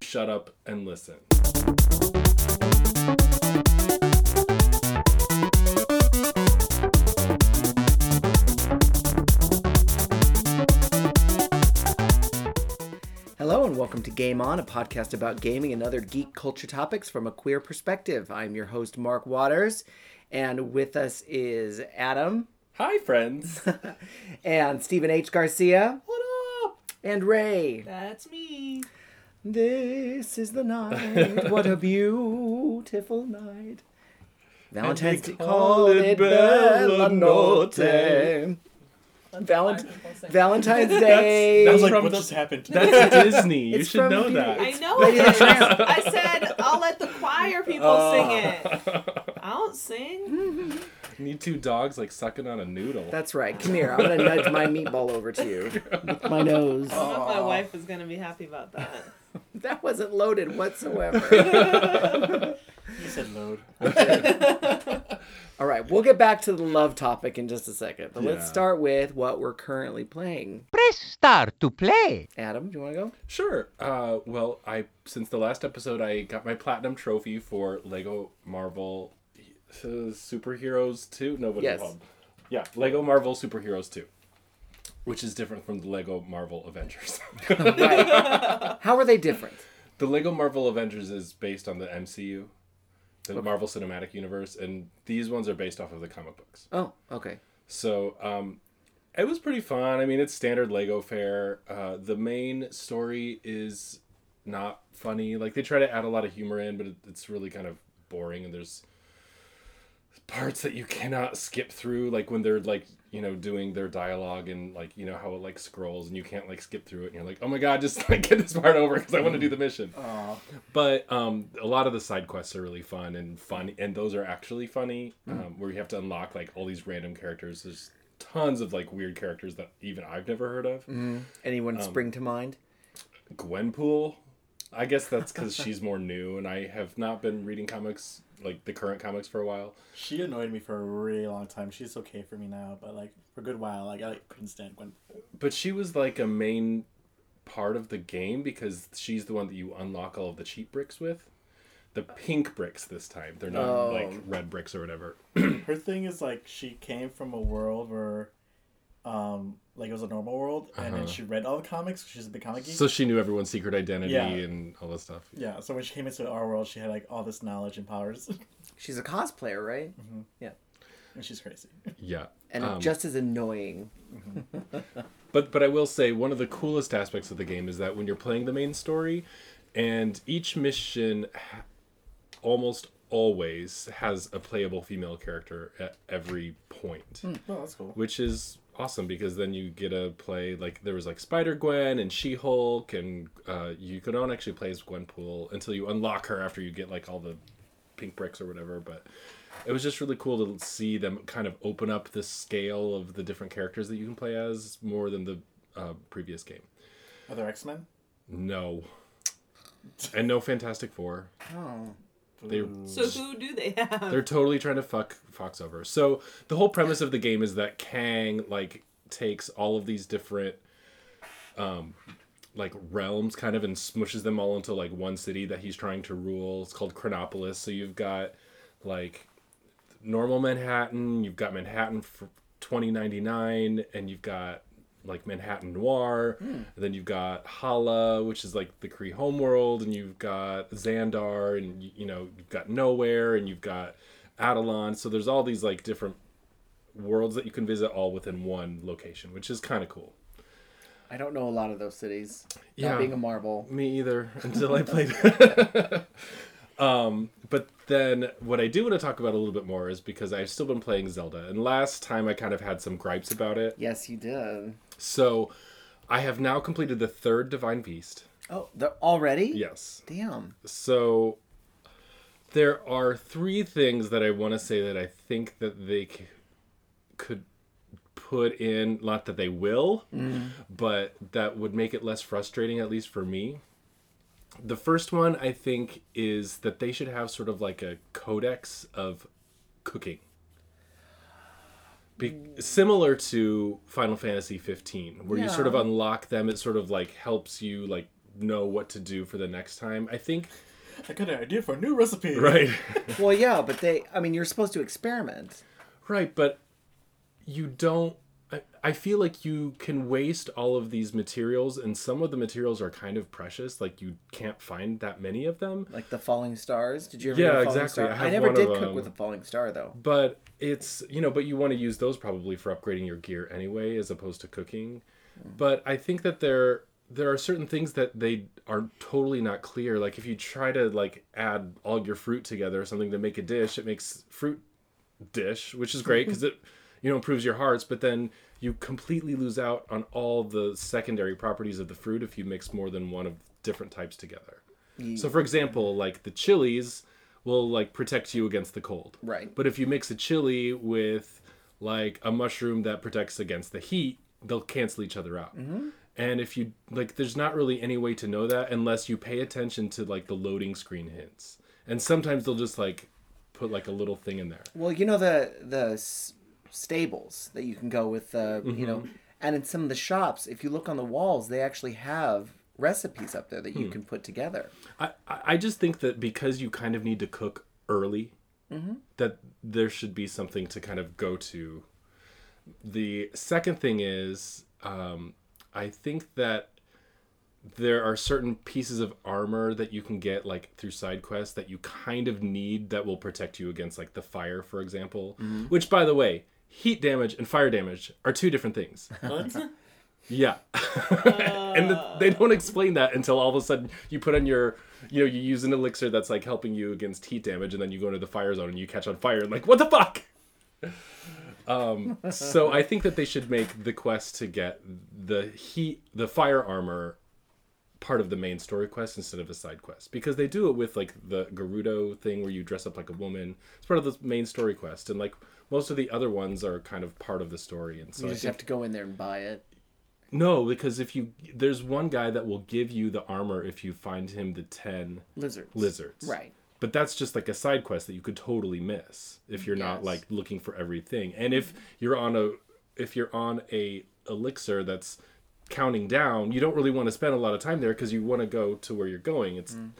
shut up and listen. Hello and welcome to Game On, a podcast about gaming and other geek culture topics from a queer perspective. I'm your host, Mark Waters, and with us is Adam Hi, friends. and Stephen H. Garcia what up? and Ray. That's me. This is the night. what a beautiful night. Valentine's Day. Call it Bella Notte. Valent- Valentine's Day. That's Like from what the- just happened? To you. That's Disney. You should know Beauty- that. I know Lady it. I said I'll let the choir people Oh. sing it. I don't sing. Need two dogs like sucking on a noodle. That's right. Come here. I'm going to nudge my meatball over to you. With my nose. I don't know if my wife is gonna be happy about that. That wasn't loaded whatsoever. You said load. All right, we'll get back to the love topic in just a second. But let's start with what we're currently playing. Press start to play. Adam, do you want to go? Sure. Uh, well, I since the last episode, I got my platinum trophy for Lego Marvel uh, Superheroes Two. No, what Yes. called? Yeah, Lego Marvel Superheroes Two, which is different from the Lego Marvel Avengers. Right. How are they different? the Lego Marvel Avengers is based on the MCU, the Marvel Cinematic Universe, and these ones are based off of the comic books. Oh, okay. So um, it was pretty fun. I mean, it's standard Lego fare. Uh, the main story is not funny. Like they try to add a lot of humor in, but it, it's really kind of boring. And there's parts that you cannot skip through, like when they're like you know doing their dialogue and like you know how it like scrolls and you can't like skip through it. And you're like, oh my god, just like get this part over because I want to do the mission. But um, a lot of the side quests are really fun and fun, and those are actually funny. Um, where you have to unlock like all these random characters. There's tons of like weird characters that even I've never heard of. Anyone spring to mind? Gwenpool. I guess that's because she's more new, and I have not been reading comics like the current comics for a while. She annoyed me for a really long time. She's okay for me now, but like for a good while, like I like, couldn't stand Gwen. But she was like a main part of the game because she's the one that you unlock all of the cheap bricks with. The pink bricks this time. They're not Oh. like red bricks or whatever. Her thing is like she came from a world where, um, like it was a normal world, and then she read all the comics. She's a big comic geek. So she knew everyone's secret identity Yeah. and all this stuff. yeah, so when she came into our world, she had like all this knowledge and powers, She's a cosplayer, right? Yeah. and she's crazy. Yeah. And Um, just as annoying. But but I will say one of the coolest aspects of the game is that when you're playing the main story, and each mission ha- almost always has a playable female character at every point, oh, that's cool. which is awesome because then you get to play like there was like Spider Gwen and She Hulk, and uh, you could not actually play as Gwenpool until you unlock her after you get like all the pink bricks or whatever, but. It was just really cool to see them kind of open up the scale of the different characters that you can play as more than the uh, previous game. Are there X Men? No. And no Fantastic Four. Oh. They So who do they have? they're totally trying to fuck Fox over. So the whole premise of the game is that Kang like takes all of these different um like realms kind of and smushes them all into like one city that he's trying to rule. It's called Chronopolis. So you've got like normal Manhattan, you've got Manhattan for 2099 and you've got like Manhattan Noir, and then you've got Hala, which is like the Kree homeworld, and you've got Xandar, and you, you know you've got Knowhere, and you've got Attilan. So there's all these like different worlds that you can visit all within one location, which is kind of cool. I don't know a lot of those cities. Yeah. Not being a Marvel. Me either until I played. um, but then what I do want to talk about a little bit more is because I've still been playing Zelda, and last time I kind of had some gripes about it. Yes, you did. So I have now completed the third Divine Beast. Oh, they're already? Yes. Damn. So there are three things that I want to say that I think that they c- could put in, not that they will, but that would make it less frustrating, at least for me. The first one I think is that they should have sort of like a codex of cooking. Be- similar to Final Fantasy 15 where you sort of unlock them it sort of like helps you like know what to do for the next time. I think I got an idea for a new recipe. right. Well, yeah, but they. I mean, you're supposed to experiment. Right, but you don't. I, feel like you can waste all of these materials, and some of the materials are kind of precious. Like you can't find that many of them. Like the falling stars. Did you ever? Yeah, exactly. Star? I I, never did cook with a falling star though. But it's you know, but you want to use those probably for upgrading your gear anyway, as opposed to cooking. Hmm. But I think that there there are certain things that they are totally not clear. Like if you try to like add all your fruit together or something to make a dish, it makes fruit dish, which is great because it you know improves your hearts. But then you completely lose out on all the secondary properties of the fruit if you mix more than one of different types together. So for example, like the chilies will like protect you against the cold. Right. But if you mix a chili with like a mushroom that protects against the heat, they'll cancel each other out. Mm-hmm. And if you like, there's not really any way to know that unless you pay attention to like the loading screen hints. And sometimes they'll just like put like a little thing in there. Well, you know the the stables that you can go with. Uh, You know, and in some of the shops, if you look on the walls, they actually have recipes up there that you can put together. I, I just think that because you kind of need to cook early, that there should be something to kind of go to. The second thing is, um, I think that there are certain pieces of armor that you can get like through side quests that you kind of need that will protect you against like the fire, for example. Which, by the way, heat damage and fire damage are two different things. What? Yeah. and the, they don't explain that until all of a sudden you put on your, you know, you use an elixir that's like helping you against heat damage, and then you go into the fire zone and you catch on fire. And like, what the fuck? Um, so I think that they should make the quest to get the heat, the fire armor part of the main story quest instead of a side quest because they do it with like the Gerudo thing where you dress up like a woman. It's part of the main story quest, and like most of the other ones are kind of part of the story. And so You I just think have to go in there and buy it. no, because if you there's one guy that will give you the armor if you find him the 10 Lizards. lizards. Right. But that's just like a side quest that you could totally miss if you're not like looking for everything. And if you're on a if you're on a elixir that's counting down, you don't really want to spend a lot of time there because you want to go to where you're going. It's mm.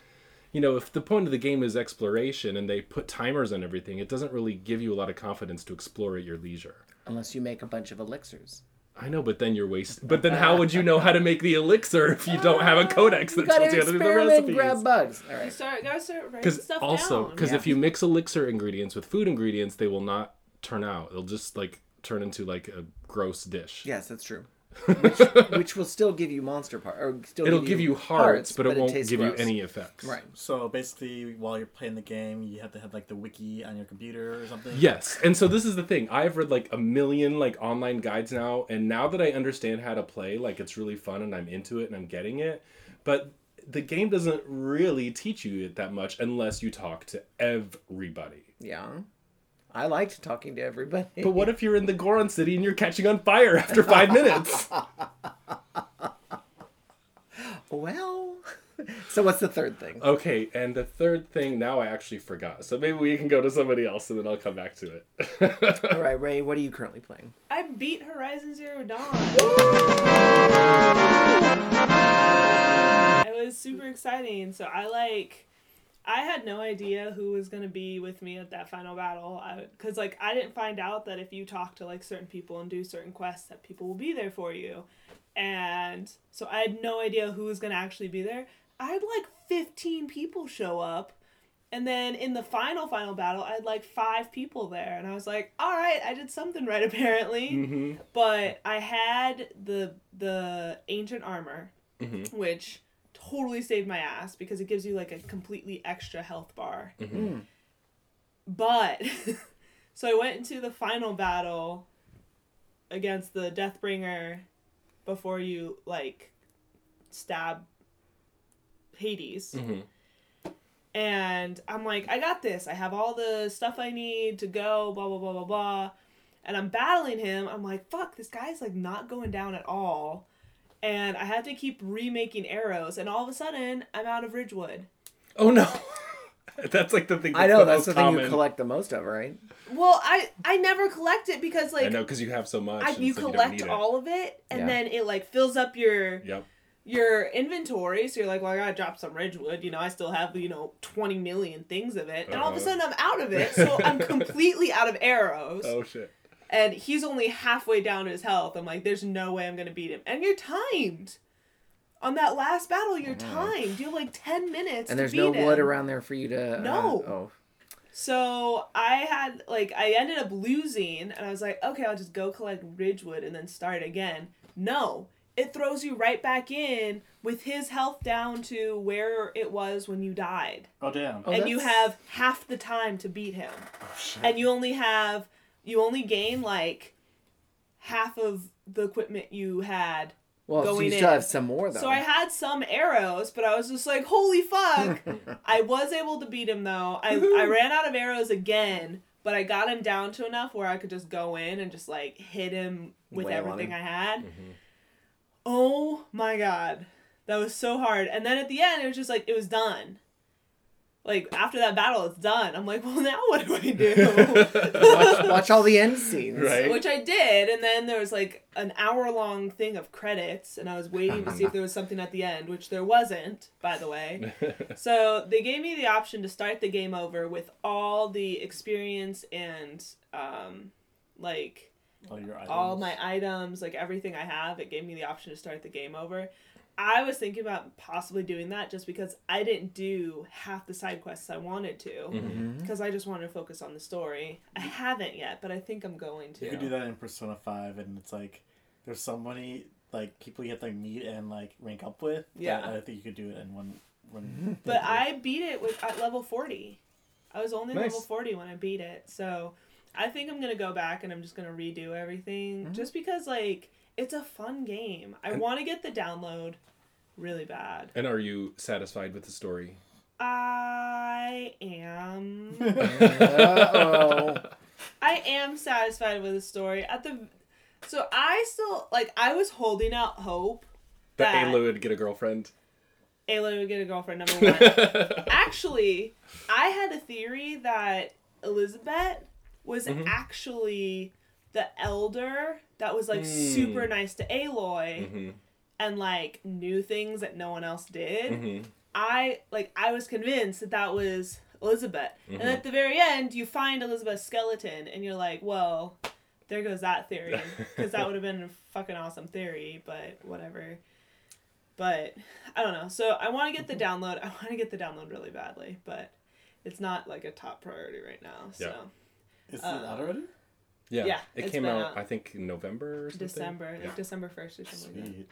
You know, if the point of the game is exploration and they put timers on everything, it doesn't really give you a lot of confidence to explore at your leisure. Unless you make a bunch of elixirs. I know, but then you're wasting. But then how would you know how to make the elixir if you don't have a codex that tells you how to do the experiment, recipes? grab bugs. All right. You right. start, gotta start writing Because stuff also, down. because Yeah. if you mix elixir ingredients with food ingredients, they will not turn out. They'll just like turn into like a gross dish. Yes, that's true. Which, which will still give you monster part, or still It'll give you hearts, but, it won't give gross. you any effects. Right. So basically, while you're playing the game, you have to have like the wiki on your computer or something. Yes, and so this is the thing. I've read like a million like online guides now, and now that I understand how to play, like it's really fun and I'm into it and I'm getting it. But the game doesn't really teach you it that much unless you talk to everybody. Yeah. I liked talking to everybody. But what if you're in the Goron city and you're catching on fire after five minutes? Well, so what's the third thing? Okay, and the third thing now I actually forgot. So maybe we can go to somebody else and then I'll come back to it. All right, Ray, what are you currently playing? I beat Horizon Zero Dawn. It was super exciting. So I like, I had no idea who was gonna be with me at that final battle. I, Cause like I didn't find out that if you talk to like certain people and do certain quests, that people will be there for you. And so I had no idea who was gonna actually be there. I had like fifteen people show up. And then in the final final battle, I had like five people there, and I was like, "All right, I did something right apparently." hmm But I had the the ancient armor, Mhm. which totally saved my ass because it gives you like a completely extra health bar. Mhm. But so I went into the final battle against the Deathbringer before you like stab Hades. hmm And I'm like, I got this. I have all the stuff I need to go, blah, blah, blah, blah, blah. And I'm battling him. I'm like, fuck, this guy's like not going down at all. And I had to keep remaking arrows. And all of a sudden, I'm out of Ridgewood. Oh no. that's like the thing. I know the that's most the thing you collect the most of, right? Well, I, I never collect it because, like, I know because you have so much. I, you so don't collect need it. all of it. And Yeah. then it, like, fills up your Yep. your inventory. So you're like, well, I gotta drop some Ridgewood. You know, I still have you know 20 million things of it, and all of a Uh-huh. sudden I'm out of it. So I'm completely out of arrows, Oh shit. And he's only halfway down his health. I'm like, there's no way I'm gonna beat him, and you're timed. On that last battle, you're timed. You have like 10 minutes. And to there's beat no him. wood around there for you to. uh, No. oh. So I had like I ended up losing, and I was like, okay, I'll just go collect Ridgewood and then start again. No, it throws you right back in with his health down to where it was when you died, Oh damn. Oh, and you have half the time to beat him, Oh, shit. and you only have you only gain like half of the equipment you had Well, so going you still in. have some more though. so I had some arrows, but I was just like, holy fuck. I was able to beat him though. I, I ran out of arrows again, but I got him down to enough where I could just go in and just like hit him with Wail everything him. I had. Mm-hmm. Oh my god. That was so hard. And then at the end, it was just like, it was done. Like, after that battle, it's done. I'm like, well, now what do I do? watch, watch all the end scenes. Right. Which I did, and then there was like an hour long thing of credits, and I was waiting to see if there was something at the end, which there wasn't, by the way. so they gave me the option to start the game over with all the experience and um, like All your items. all my items, like everything I have. It gave me the option to start the game over. I was thinking about possibly doing that just because I didn't do half the side quests I wanted to Mm-hmm. because I just wanted to focus on the story. I haven't yet, but I think I'm going to. You could do that in Persona Five, and it's like there's so many like people you have to meet and like rank up with. that Yeah. I think you could do it in one one. But I beat it with at level forty. I was only Nice. level forty when I beat it, so I think I'm gonna go back and I'm just gonna redo everything, just because like it's a fun game. I And- want to get the download really bad. and are you satisfied with the story? I am. Uh-oh. I am satisfied with the story. At the, so I still like I was holding out hope That that Ayla would get a girlfriend. Ayla would get a girlfriend. Number one. Actually, I had a theory that Elizabeth was Mhm. actually the elder that was like Mm. super nice to Aloy hmm and like knew things that no one else did. hmm I like I was convinced that that was Elizabeth. Mhm. And at the very end, you find Elizabeth's skeleton and you're like, "Well, there goes that theory." Cuz that would have been a fucking awesome theory, but whatever. But I don't know. So I want to get the download. I want to get the download really badly, but it's not like a top priority right now. So Yeah. Is Uh, it out already? Yeah. Yeah, It it's came out, out. I think, in November or something. December, Yeah. like December 1st or something like. Sweet.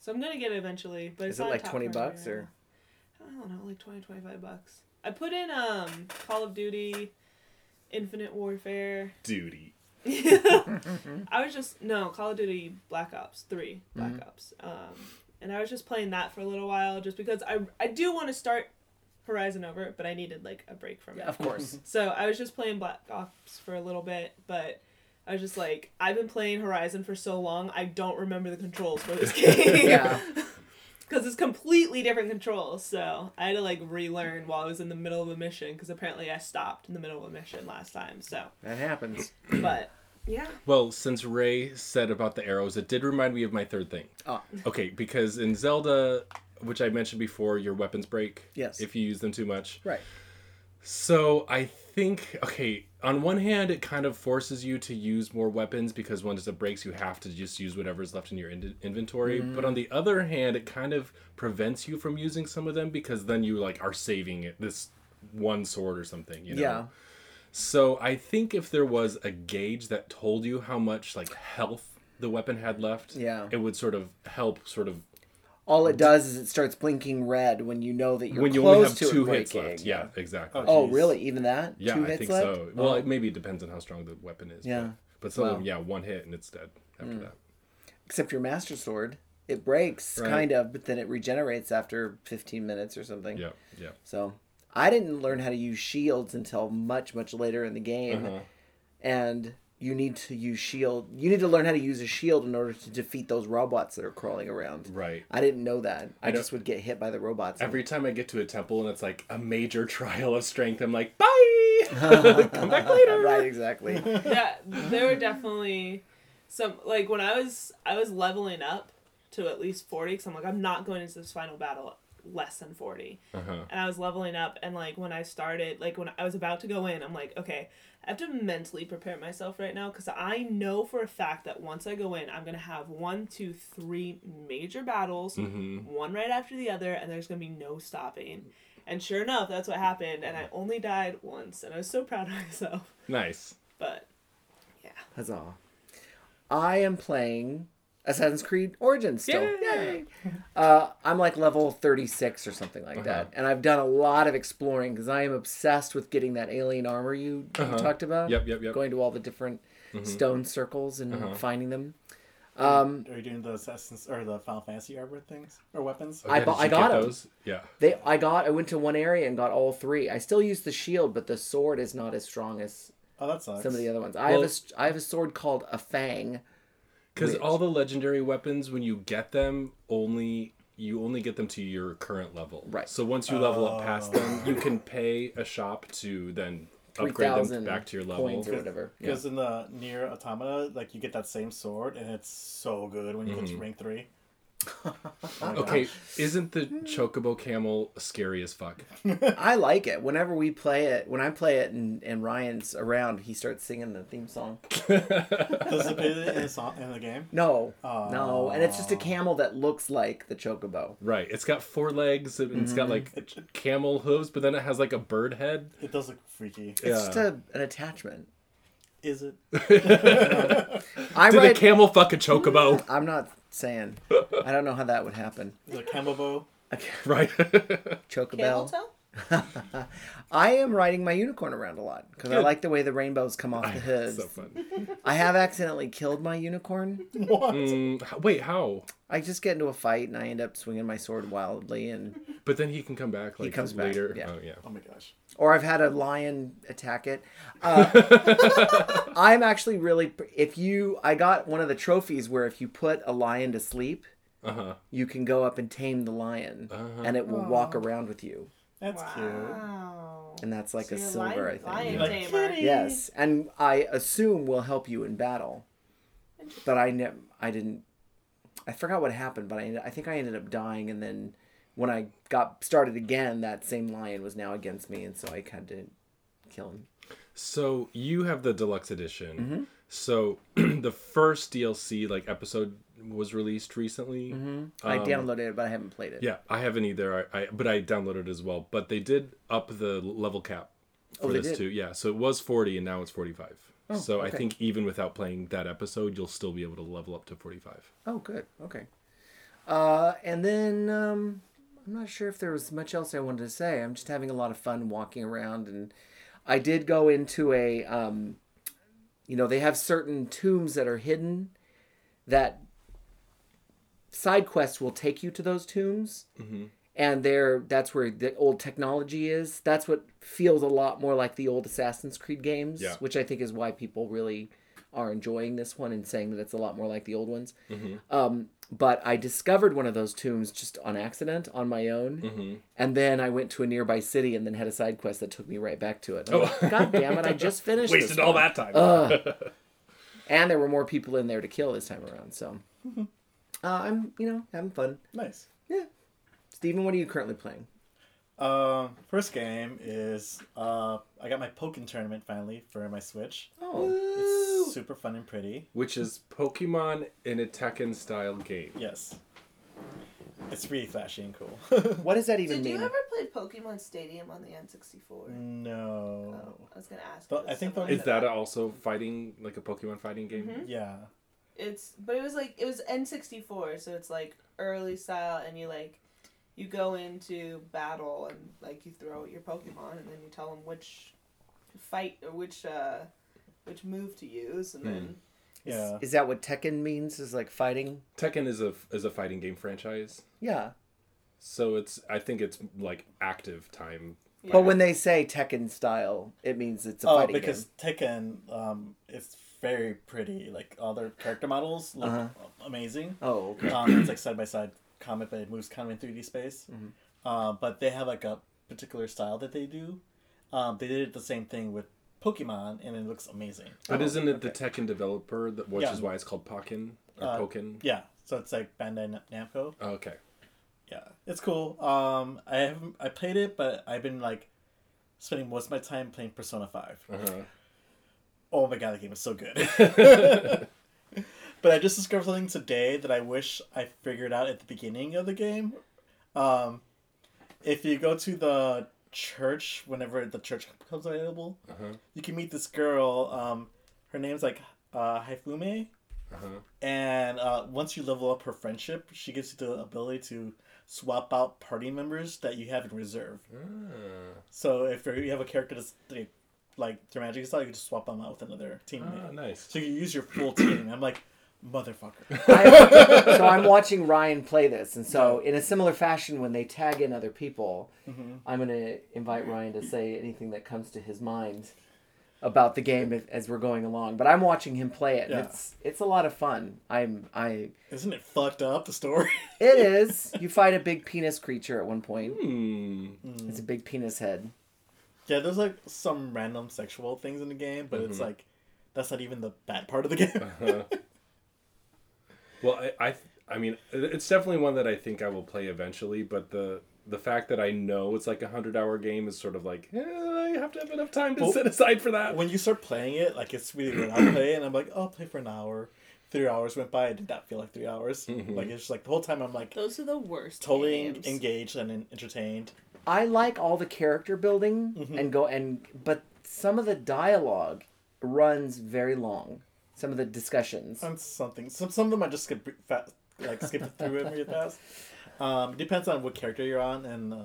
So I'm going to get it eventually, but it's Is it like 20 bucks right or? now. I don't know, like 20, 25 bucks. I put in um Call of Duty, Infinite Warfare. Duty. I was just no Call of Duty Black Ops Three Black Mhm. Ops, um, and I was just playing that for a little while, just because I I do want to start Horizon over, but I needed like a break from Yeah, it. of course. So I was just playing Black Ops for a little bit, but I was just like, I've been playing Horizon for so long, I don't remember the controls for this game. Yeah. Because it's completely different controls, so I had to like relearn while I was in the middle of a mission. Because apparently I stopped in the middle of a mission last time. So, That happens. but yeah, Well, since Ray said about the arrows, it did remind me of my third thing. Oh, Okay, because in Zelda, which I mentioned before, your weapons break. Yes. If you use them too much. right. So I think okay. On one hand, it kind of forces you to use more weapons because once it breaks, you have to just use whatever's left in your in- inventory. Mm-hmm. But on the other hand, it kind of prevents you from using some of them because then you like are saving it this one sword or something. You know. Yeah. So I think if there was a gauge that told you how much like health the weapon had left, Yeah. it would sort of help sort of All it does is it starts blinking red when you know that you're when you close only have to two it hits breaking. left. Yeah, exactly. Oh, Oh, really? Even that? Yeah, Two I hits think left? so. Well, Oh. it maybe it depends on how strong the weapon is. Yeah. But, but some of Wow. them, yeah, one hit and it's dead after Mm. that. Except your master sword, it breaks Right. kind of, but then it regenerates after 15 minutes or something. Yeah, yeah. So I didn't learn how to use shields until much, much later in the game. Uh-huh. And you need to use shield. You need to learn how to use a shield in order to defeat those robots that are crawling around. Right. I didn't know that. I, I just would get hit by the robots. Every time I get to a temple and it's like a major trial of strength, I'm like, bye! Come back later! right, exactly. yeah, there were definitely some like when I was I was leveling up, to at least 40 because I'm like, I'm not going into this final battle less than 40. Uh-huh. And I was leveling up, and like when I started, like when I was about to go in, I'm like, okay, I have to mentally prepare myself right now because I know for a fact that once I go in, I'm gonna have one, two, three major battles, mm-hmm. one right after the other, and there's gonna be no stopping. And sure enough, that's what happened, and I only died once, and I was so proud of myself. Nice. But yeah. Huzzah. I am playing Assassin's Creed Origins still. Yay! Yay! Uh, I'm like level 36 or something like that. Uh-huh. And I've done a lot of exploring because I am obsessed with getting that alien armor you, you Uh-huh. talked about. Yep, yep, yep. Going to all the different stone circles and Uh-huh. finding them. Um, Are you doing the Assassin's or the Final Fantasy armor things or weapons? I Yeah, bu- I got get 'em. those. Yeah. they, I got, I went to one area and got all three. I still use the shield, but the sword is not as strong as Oh, that sucks. some of the other ones. I have Well- a, s- I have a sword called a Fang. Because all the legendary weapons, when you get them, only you only get them to your current level. Right. So once you level up past them, you can pay a shop to then upgrade them 3,000 back to your level. coins or whatever. Yeah. Because in the NieR Automata, like you get that same sword, and it's so good when you get to Mm-hmm. rank three. Oh okay, isn't the chocobo camel scary as fuck? I like it. Whenever we play it, when I play it and, and Ryan's around, he starts singing the theme song. Does it put it in the song in the game? No, no, and it's just a oh. camel that looks like the chocobo. Right. It's got four legs and it's got mm-hmm. like camel hooves, but then it has like a bird head. It does look freaky. It's Yeah. just a, an attachment. Is it? I Did a ride, camel fuck a chocobo? I'm not saying. I don't know how that would happen. Is it a camel bow? right. Chocobell. I am riding my unicorn around a lot because I like the way the rainbows come off the hooves. so fun. I have accidentally killed my unicorn. What? Mm, h- wait, how? I just get into a fight and I end up swinging my sword wildly, and But then he can come back like comes back, later. yeah. Oh yeah. Oh my gosh. or I've had a lion attack it. Uh, I'm actually really. If you, I got one of the trophies where if you put a lion to sleep, Uh huh. you can go up and tame the lion, Uh-huh. and it will walk around with you, That's cute. and that's like So a silver, lion- I think. lion Like, tamer. Yes, and I assume will help you in battle. But I ne- I didn't. I forgot what happened, but I I think I ended up dying, and then when I got started again, that same lion was now against me, and so I had to kill him. So you have the deluxe edition. Mm-hmm. So the first DLC like episode was released recently. I downloaded it, but I haven't played it. Um, Yeah, I haven't either. I, I but I downloaded it as well. But they did up the level cap for Oh, this too. Yeah, so it was forty and now it's forty five. Oh, so I think even without playing that episode, you'll still be able to level up to forty five. Oh, good. Okay. Uh, and then um, I'm not sure if there was much else I wanted to say. I'm just having a lot of fun walking around, and I did go into a, um, you know, they have certain tombs that are hidden that side quests will take you to those tombs. Mm-hmm. And there, that's where the old technology is. That's what feels a lot more like the old Assassin's Creed games, Yeah. which I think is why people really are enjoying this one and saying that it's a lot more like the old ones. Mm-hmm. Um, but I discovered one of those tombs just on accident on my own, mm-hmm. and then I went to a nearby city and then had a side quest that took me right back to it. I'm oh. like, God damn it! I just finished. this Wasted all one." that time. And there were more people in there to kill this time around. So uh, I'm, you know, having fun. Nice. Yeah. Steven, what are you currently playing? Uh, first game is uh, I got my Pokken tournament finally for my Switch. Oh, It's super fun and pretty. Which is Pokemon in a Tekken style game. Yes. It's really flashy and cool. what does that even Did mean? you ever play Pokemon Stadium on the N64? no. Oh, I was gonna ask. But if it was I think the- Is to that also fighting like a Pokemon fighting game? Mm-hmm. Yeah. It's but it was like it was N64, so it's like early style, and you like you go into battle and like you throw out your Pokemon, and then you tell them which fight or which uh which move to use, and then Yeah. Is that what Tekken means? Is like fighting? Tekken is a is a fighting game franchise. Yeah. So it's I think it's like active time. yeah. But when they say Tekken style, it means it's a Oh, fighting because game. Tekken, um, it's very pretty. Like all their character models look Uh-huh. amazing. Oh, okay. Um, it's like side by side comic, but it moves kind of in 3D space. Mm-hmm. Uh, but they have like a particular style that they do. Um, they did the same thing with Pokemon, and it looks amazing. But Oh, isn't it the Tekken developer that which Yeah. is why it's called Pokken or Uh, Pokken? Yeah, So it's like Bandai Na- Namco. Okay. Yeah, it's cool. Um, I haven't I played it, but I've been like spending most of my time playing Persona Five. Uh-huh. Oh my god, the game is so good. but I just discovered something today that I wish I figured out at the beginning of the game. Um, if you go to the church whenever the church becomes available, Uh-huh. you can meet this girl. Um, her name's like uh, Hifumi, Uh-huh. and uh, once you level up her friendship, she gives you the ability to swap out party members that you have in reserve. Ah. So if you have a character that's like, like their magic style, you can just swap them out with another teammate. Ah, nice. So you use your full team. I'm like, motherfucker. I, so I'm watching Ryan play this, and so in a similar fashion, when they tag in other people, I'm gonna invite Ryan to say anything that comes to his mind about the game if, as we're going along. But I'm watching him play it, and Yeah. it's it's a lot of fun. I'm I Isn't it fucked up the story? it is. You fight a big penis creature at one point. Hmm. It's a big penis head. Yeah, there's like some random sexual things in the game, but it's mm-hmm. like that's not even the bad part of the game. Uh-huh. Well, I, I, I mean, it's definitely one that I think I will play eventually. But the the fact that I know it's like a hundred hour game is sort of like eh, I have to have enough time to Well, set aside for that. when you start playing it, like it's really good. I play it and I'm like, oh, I'll play for an hour. Three hours went by. I did not feel like three hours. Mm-hmm. Like it's just like the whole time I'm like Those are the worst. totally games. engaged and entertained. I like all the character building and go and but some of the dialogue runs very long. Some of the discussions. on something. Some some of them I just skip fast, like skip through it really fast. Um, depends on what character you're on, and uh,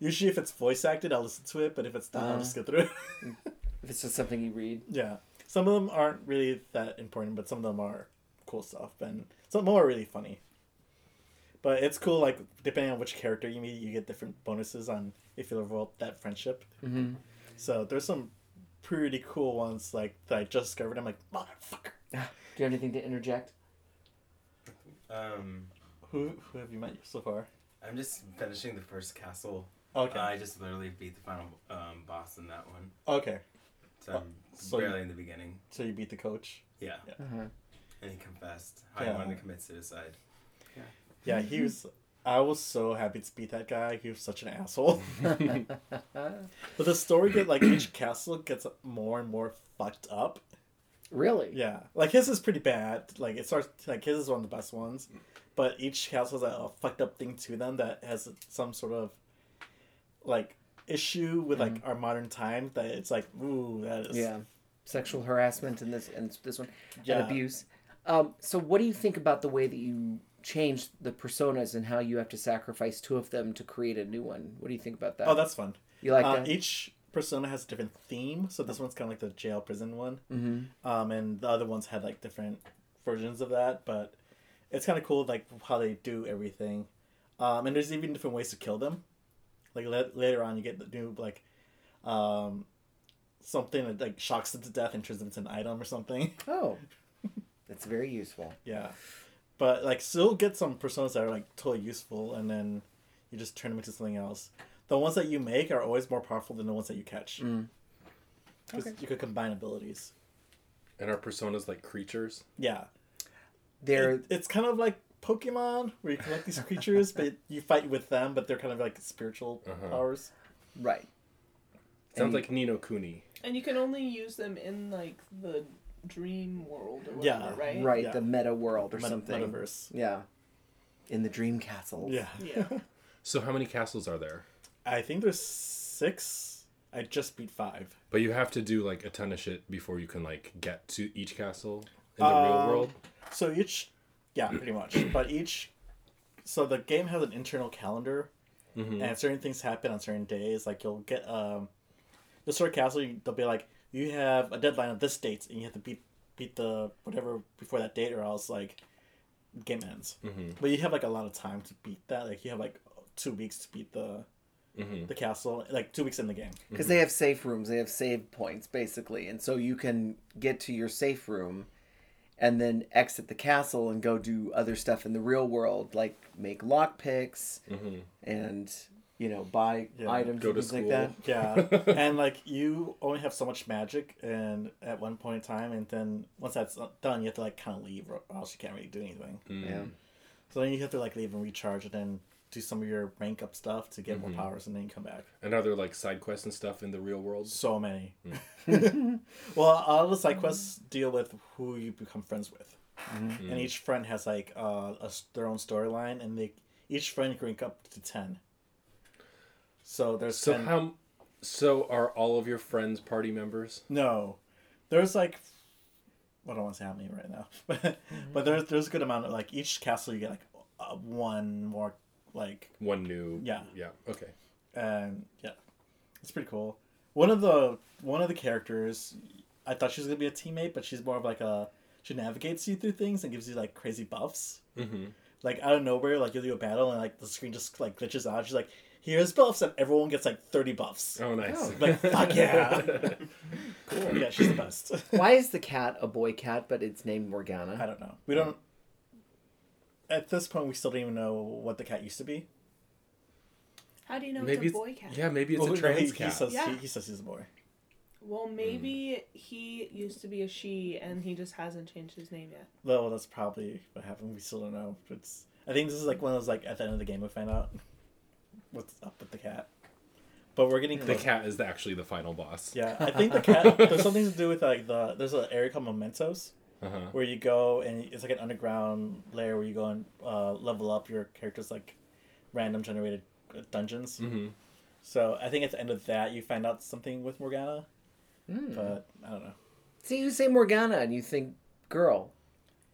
usually if it's voice acted, I'll listen to it. But if it's not, I'll just skip through it. If it's just something you read. yeah, some of them aren't really that important, but some of them are cool stuff, and some of them are really funny. But it's cool, like depending on which character you meet, you get different bonuses on if you level up that friendship. Mm-hmm. So there's some pretty cool ones like that I just discovered. I'm like, motherfucker. Do you have anything to interject? Um, Who who have you met so far? I'm just finishing the first castle. Okay. I just literally beat the final um, boss in that one. Okay. So I'm so barely you- in the beginning. So you beat the coach. Yeah. Uh-huh. And he confessed how Yeah. he wanted to commit suicide. Yeah, he was. I was so happy to beat that guy. He was such an asshole. but the story get like each castle gets more and more fucked up. Really? Yeah, like his is pretty bad. Like it starts like his is one of the best ones, but each castle has a, fucked up thing to them that has some sort of like issue with like our modern time. That it's like ooh that is Yeah. Sexual harassment in this and this one Yeah. and abuse. Um, so what do you think about the way that you changed the personas and how you have to sacrifice two of them to create a new one? What do you think about that? Oh, that's fun. you like uh, that? Each persona has a different theme. So this one's kind of like the jail prison one. Mm-hmm. Um, and the other ones had like different versions of that. But it's kind of cool, like how they do everything. Um, and there's even different ways to kill them. Like la- later on, you get the new like, um, something that like shocks them to death and turns them into an item or something. Oh. That's very useful. yeah, but like still get some personas that are like totally useful, and then you just turn them into something else. The ones that you make are always more powerful than the ones that you catch. Because you could combine abilities. and are personas like creatures? Yeah. They're It- it's kind of like Pokemon, where you collect these creatures, but you fight with them, but they're kind of like spiritual Uh-huh. powers. right. Sounds And- like Ni no Kuni. And you can only use them in like the dream world or Yeah. right? Right, Yeah. the meta world or Meta- something. Metaverse. Yeah. In the dream castle. Yeah. Yeah. So how many castles are there? I think there's six. I just beat five. But you have to do like a ton of shit before you can like get to each castle in the real Um, world. So each, yeah, pretty much. but each, so the game has an internal calendar, and certain things happen on certain days. Like you'll get um, the sort of castle. You, they'll be like, you have a deadline of this date, and you have to beat beat the whatever before that date, or else like, game ends. Mm-hmm. But you have like a lot of time to beat that. Like you have like two weeks to beat the. Mm-hmm. The castle, like two weeks in the game. Because they have safe rooms, they have save points basically, and so you can get to your safe room, and then exit the castle and go do other stuff in the real world, like make lock picks, mm-hmm. and you know buy Yeah, items go and to things like that. Yeah, and like you only have so much magic, and at one point in time, and then once that's done, you have to like kind of leave, or else you can't really do anything. Yeah. So then you have to like leave and recharge, and then do some of your rank up stuff to get Mm-hmm. more powers, and then you come back. And are there like side quests and stuff in the real world? So many. Mm. well, all the side quests deal with who you become friends with, Mm. and each friend has like uh, a, s- their own storyline, and they each friend can rank up to ten. So there's So 10 how? So are all of your friends party members? No, there's like, I don't want to say how many right now, but but there's there's a good amount of like each castle you get like uh, one more like One new. Yeah. Yeah. Okay. and yeah, it's pretty cool. One of the one of the characters, I thought she was gonna be a teammate, but she's more of like a she navigates you through things and gives you like crazy buffs. Mm-hmm. Like out of nowhere, like you'll do a battle and like the screen just like glitches out. She's like, "Here's buffs," and everyone gets like thirty buffs. Oh, nice. Oh. Like fuck yeah, cool. Yeah, she's the best. Why is the cat a boy cat, but it's named Morgana? I don't know. We don't. At this point, we still don't even know what the cat used to be. How do you know maybe it's it's a boy cat? yeah, maybe it's Well, a trans he, cat. He says, Yeah. he, he says he's a boy. Well, hmm. maybe he used to be a she and he just hasn't changed his name yet. Well, that's probably what happened. We still don't know. It's. I think this is like one of those like at the end of the game we find out what's up with the cat. But we're getting the cat is actually the final boss. Yeah, I think the cat. there's something to do with like the. There's an area called Mementos Uh-huh. where you go and it's like an underground layer where you go and uh, level up your character's like random generated uh, dungeons. Mm-hmm. So I think at the end of that you find out something with Morgana, Hmm. but I don't know. See, you say Morgana and you think girl.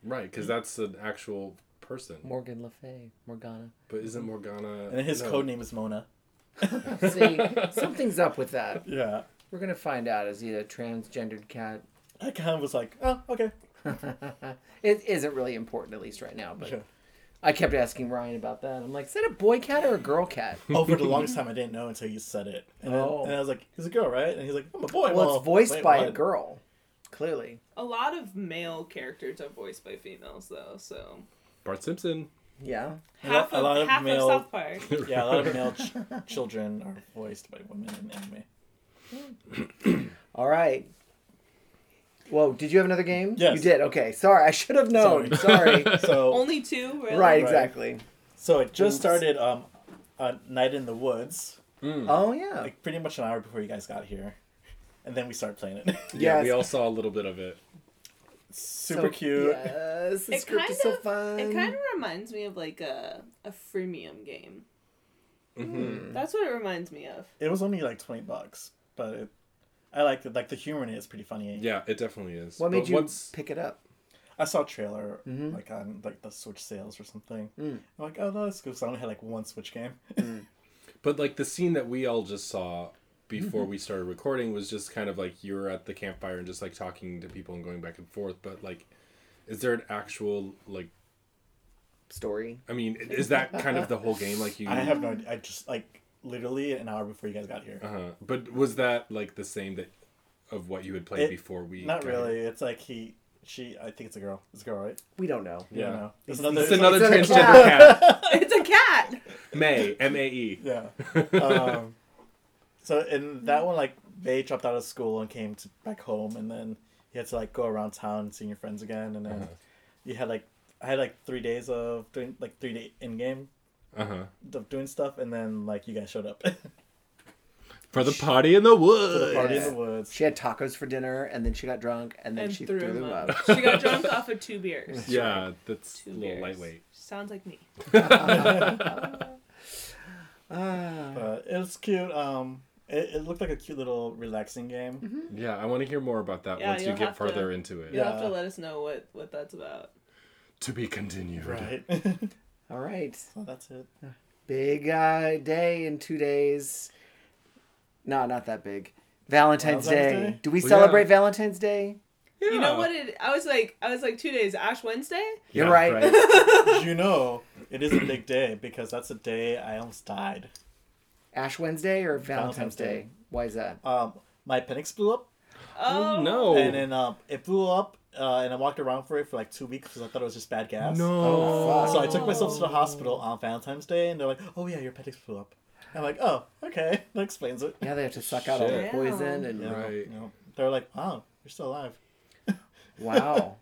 Right, because that's an actual person. Morgan Le Fay. Morgana. But isn't Morgana? And his no. code name is Mona. See, something's up with that. Yeah, We're gonna find out. Is he a transgendered cat? I kind of was like, oh, okay. it isn't really important, at least right now. But Yeah. I kept asking Ryan about that. I'm like, is that a boy cat or a girl cat? Oh, for the longest time I didn't know until you said it, and, then, Oh. and I was like, he's a girl, right? And he's like, I'm a boy. Well, it's voiced wait, by a girl. Clearly. A lot of male characters are voiced by females, though. So Bart Simpson. Yeah. A half lot- of, a lot of half male- of South Park. Yeah, a lot of male ch- children are voiced by women in anime. All right. Whoa, did you have another game? Yes. You did. Okay. Sorry, I should have known. Sorry. So, Only two, really. right, exactly. so it just Oops. started um, a night in the woods, Oh yeah. like pretty much an hour before you guys got here, and then we started playing it. Yeah, Yes. we all saw a little bit of it. Super So- cute. Yes, the It script kind is so of- fun. It kind of reminds me of like a a freemium game. Mm-hmm. That's what it reminds me of. It was only like twenty bucks, but it, I like it. Like the humor in it is pretty funny. Yeah, it definitely is. what made But you what's- pick it up? I saw a trailer Mhm. like on like the Switch sales or something. Mm. I'm like, oh, no, that's cool. So I only had like one Switch game. But like the scene that we all just saw before we started recording was just kind of like you were at the campfire and just like talking to people and going back and forth. But like, is there an actual like? Story. I mean, is that kind of the whole game? Like you. I have no. idea. I just like literally an hour before you guys got here. Uh huh. But was that like the same that of what you had played It- before we? Not got really. here? It's like he, she. I think it's a girl. It's a girl, right? We don't know. I Yeah. don't know. It's It's- another. It's another It's a transgender cat. it's a cat. May M A E. Yeah. um, so in that one, like they dropped out of school and came to back home, and then you had to like go around town and seeing your friends again, and then Uh-huh. you had like I had like three days of doing like three day in game Uh huh. of doing stuff, and then like you guys showed up For the party in the for woods. the party in the woods. She had tacos for dinner, and then she got drunk, and then and she threw, threw them up. up. she got drunk off of two beers. Yeah, that's Two a little beers. lightweight. Sounds like me. Ah. But it was cute. Um, it, it looked like a cute little relaxing game. Yeah, I want to hear more about that Yeah, once you get have further to- into it. You'll have to let us know what what that's about. To be continued. Right. All right. so that's it. Big uh, day in two days. No, not that big. Valentine's, Valentine's Day. Day? Do we Well, celebrate yeah. Valentine's Day? You know what it? I was like, I was like two days. Ash Wednesday. You're Yeah, right. Did you know it is a big day because that's the day I almost died. Ash Wednesday or Valentine's, Valentine's Day? Day. Why is that? Um, my appendix blew up, Oh no. and then um, it blew up, uh, and I walked around for it for like two weeks because I thought it was just bad gas. No. Oh, fuck. So I took myself to the hospital on Valentine's Day, and they're like, "Oh yeah, your appendix blew up." I'm like, "Oh, okay, that explains it." Yeah, they have to suck out all the Shit. poison and You know, Right. you know, they're like, "Wow, you're still alive." wow.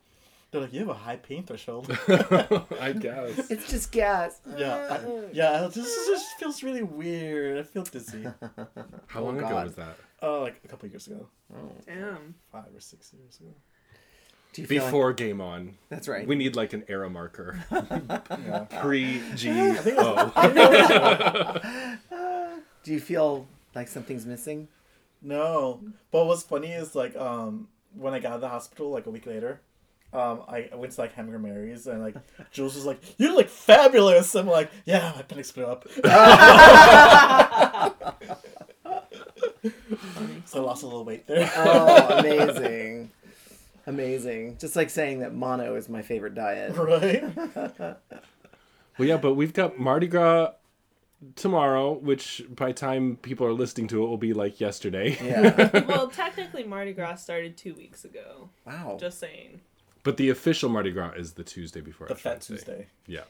They're like, you have a high pain threshold. I guess. It's just gas. yeah, I, yeah. This just feels really weird. I feel dizzy. How Oh, long ago was that? Oh, like a couple of years ago, Oh, Damn. five or six years ago. Do you feel like- Before Game On. that's right. We need like an era marker. Yeah. Pre G O. Do you feel like something's missing? No, but what's funny is like um when I got out of the hospital like a week later, um I I went to like Hamburger Mary's and like Jules was like, "You look fabulous." I'm like, "Yeah, my appendix blew up." so I lost a little weight there. Oh, amazing. Amazing. Just like saying that mono is my favorite diet. right? Well, yeah, but we've got Mardi Gras tomorrow, which by time people are listening to it will be like yesterday. Yeah. Well, technically, Mardi Gras started two weeks ago. Wow. Just saying. But the official Mardi Gras is the Tuesday before The Ash Fat Wednesday. Tuesday. Yeah.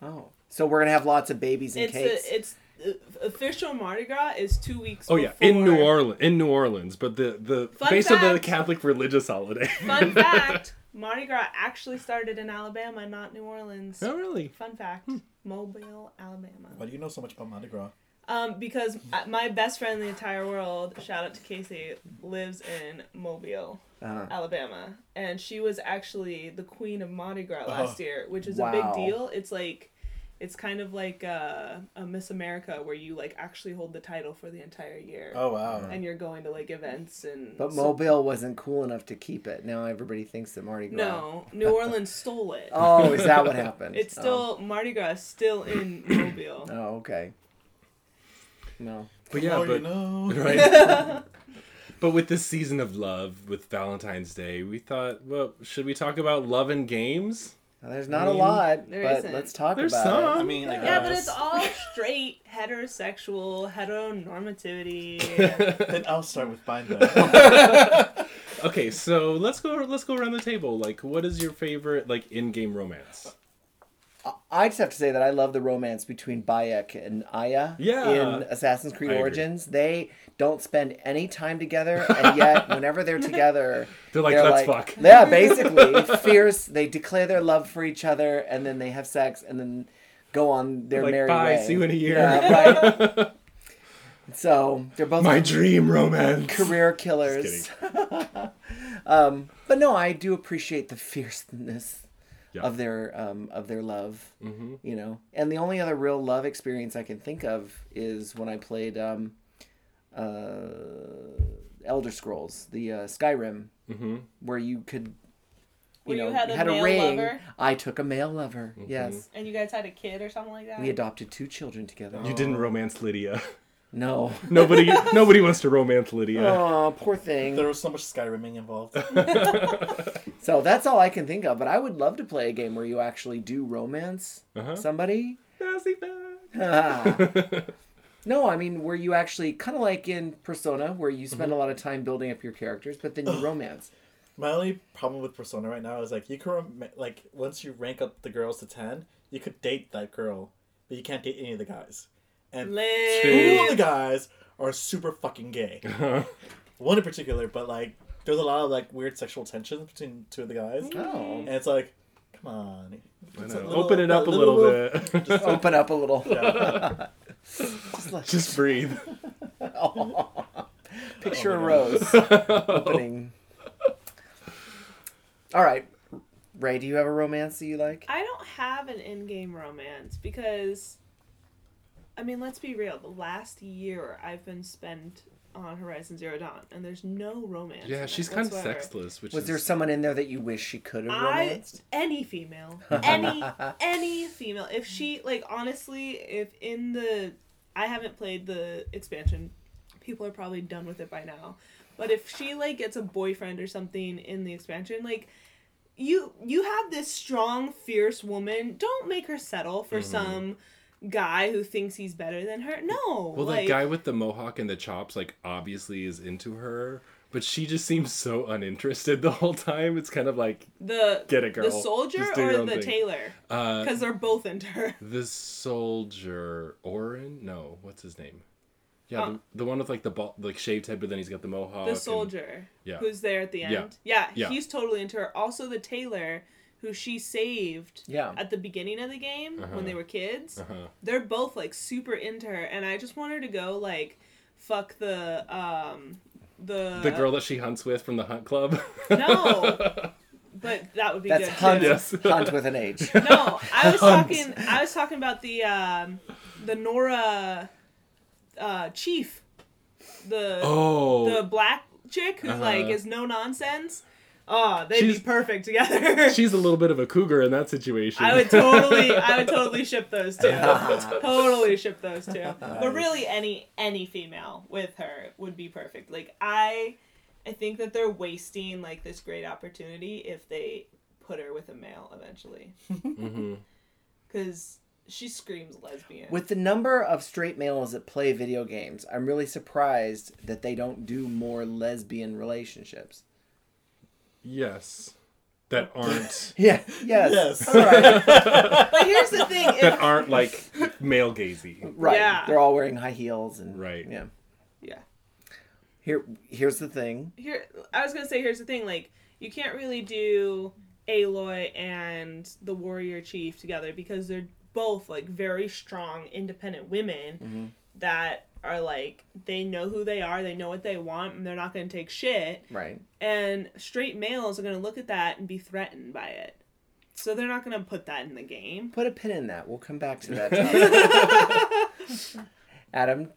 Oh. So we're gonna have lots of babies and It's cakes. a, it's uh, official Mardi Gras is two weeks. Oh yeah, in New Orleans, in New Orleans, but the the Fun based on the. Catholic religious holiday. Fun fact: Mardi Gras actually started in Alabama, not New Orleans. oh really? Fun fact: Mobile, Alabama. Why do you know so much about Mardi Gras? Um, because my best friend in the entire world, shout out to Casey, lives in Mobile, Uh-huh. Alabama, and she was actually the queen of Mardi Gras last Oh. year, which is a big deal. It's like, it's kind of like uh, a Miss America where you like actually hold the title for the entire year, Oh wow. and you're going to like events and. But so- Mobile wasn't cool enough to keep it. Now everybody thinks that Mardi Gras. No, New Orleans stole it. Oh, is that what happened? It's still Mardi Gras is still in Mobile. Oh, oh okay. No. But yeah, oh, but you know. right. but with this season of love, with Valentine's Day, we thought, well, should we talk about love and games? Well, there's not I a mean, lot, there but isn't. let's talk There's about some. I mean, I Yeah, but it's all straight heterosexual heteronormativity. Then I'll start with mine then. Okay, so let's go. Let's go around the table. Like, what is your favorite like in-game romance? I just have to say that I love the romance between Bayek and Aya Yeah. in Assassin's Creed I agree. Origins. They don't spend any time together, and yet whenever they're together, They're like, let's fuck. Yeah, basically, fierce. They declare their love for each other, and then they have sex, and then go on their Like, merry bye, way. see you in a year. Yeah, right. so they're both My dream romance. career killers. Um, but no, I do appreciate the fierceness Yeah. of their um, of their love. Mhm. You know, and the only other real love experience I can think of is when I played um, uh, Elder Scrolls, the uh, Skyrim, Mhm. where you could. Where You you know, had a had a ring. lover? I took a male lover. Mm-hmm. Yes, and you guys had a kid or something like that? we adopted two children together. You didn't romance Lydia. No. Nobody. nobody wants to romance Lydia. Oh, poor thing. there was so much Skyrimming involved. So that's all I can think of. But I would love to play a game where you actually do romance Uh-huh. somebody. No, I mean where you actually kind of like in Persona, where you spend a lot of time building up your characters, but then you romance. My only problem with Persona right now is like you can rem- like once you rank up the girls to ten, you could date that girl, but you can't date any of the guys. And Lit. two of the guys are super fucking gay. One in particular, but like there's a lot of like weird sexual tension between two of the guys, Oh, and it's like, come on, I It's a know. little- Open it up a little, bit. Just, open up a little. yeah. Just like Just breathe. picture Oh a my rose opening. All right, Ray, do you have a romance that you like? I don't have an in-game romance because, I mean, let's be real. The last year I've been spent on Horizon Zero Dawn, and there's no romance. Yeah, she's kind of whatsoever. sexless. Which Was is... there someone in there that you wish she could have I romanced? any female, any any female. If she like honestly, if in the I haven't played the expansion, people are probably done with it by now. But if she like gets a boyfriend or something in the expansion, like you you have this strong, fierce woman. Don't make her settle for mm-hmm. some guy who thinks he's better than her. No. Well, like, that guy with the mohawk and the chops, like, obviously is into her, but she just seems so uninterested the whole time. It's kind of like, the get it, girl. the soldier Just do your or the thing. tailor uh, because they're both into her. the soldier, Orin? No, what's his name? Yeah, Uh, the, the one with like the ball, like shaved head, but then he's got the mohawk. the and- soldier yeah. who's there at the Yeah. end. Yeah, Yeah. he's totally into her. Also, the tailor who she saved Yeah. at the beginning of the game when they were kids. Uh-huh. They're both like super into her, and I just want her to go like fuck the um the the girl that she hunts with from the hunt club. No, but that would be That's good Hunt, too. Yes. Hunt with an H. No, I was talking. I was talking about the um, the Nora uh, chief, the oh, the black chick who like Uh-huh. is no nonsense. Oh, they'd She's- be perfect together. she's a little bit of a cougar in that situation. I would totally, I would totally ship those two. totally ship those two. But really, any any female with her would be perfect. Like I, I think that they're wasting like this great opportunity if they put her with a male eventually, mm-hmm. because she screams lesbian. With the number of straight males that play video games, I'm really surprised that they don't do more lesbian relationships. Yes, that aren't Yeah. Yes. Yes. All right. but here's the thing. that aren't like male gazy. Right. Yeah. They're all wearing high heels and Right. Yeah. yeah. Here here's the thing. Here, I was gonna say. Here's the thing. Like, you can't really do Aloy and the warrior chief together because they're both like very strong, independent women mm-hmm. that are like they know who they are, they know what they want, and they're not gonna take shit. Right. And straight males are gonna look at that and be threatened by it. So they're not gonna put that in the game. Put a pin in that. We'll come back to that. Adam,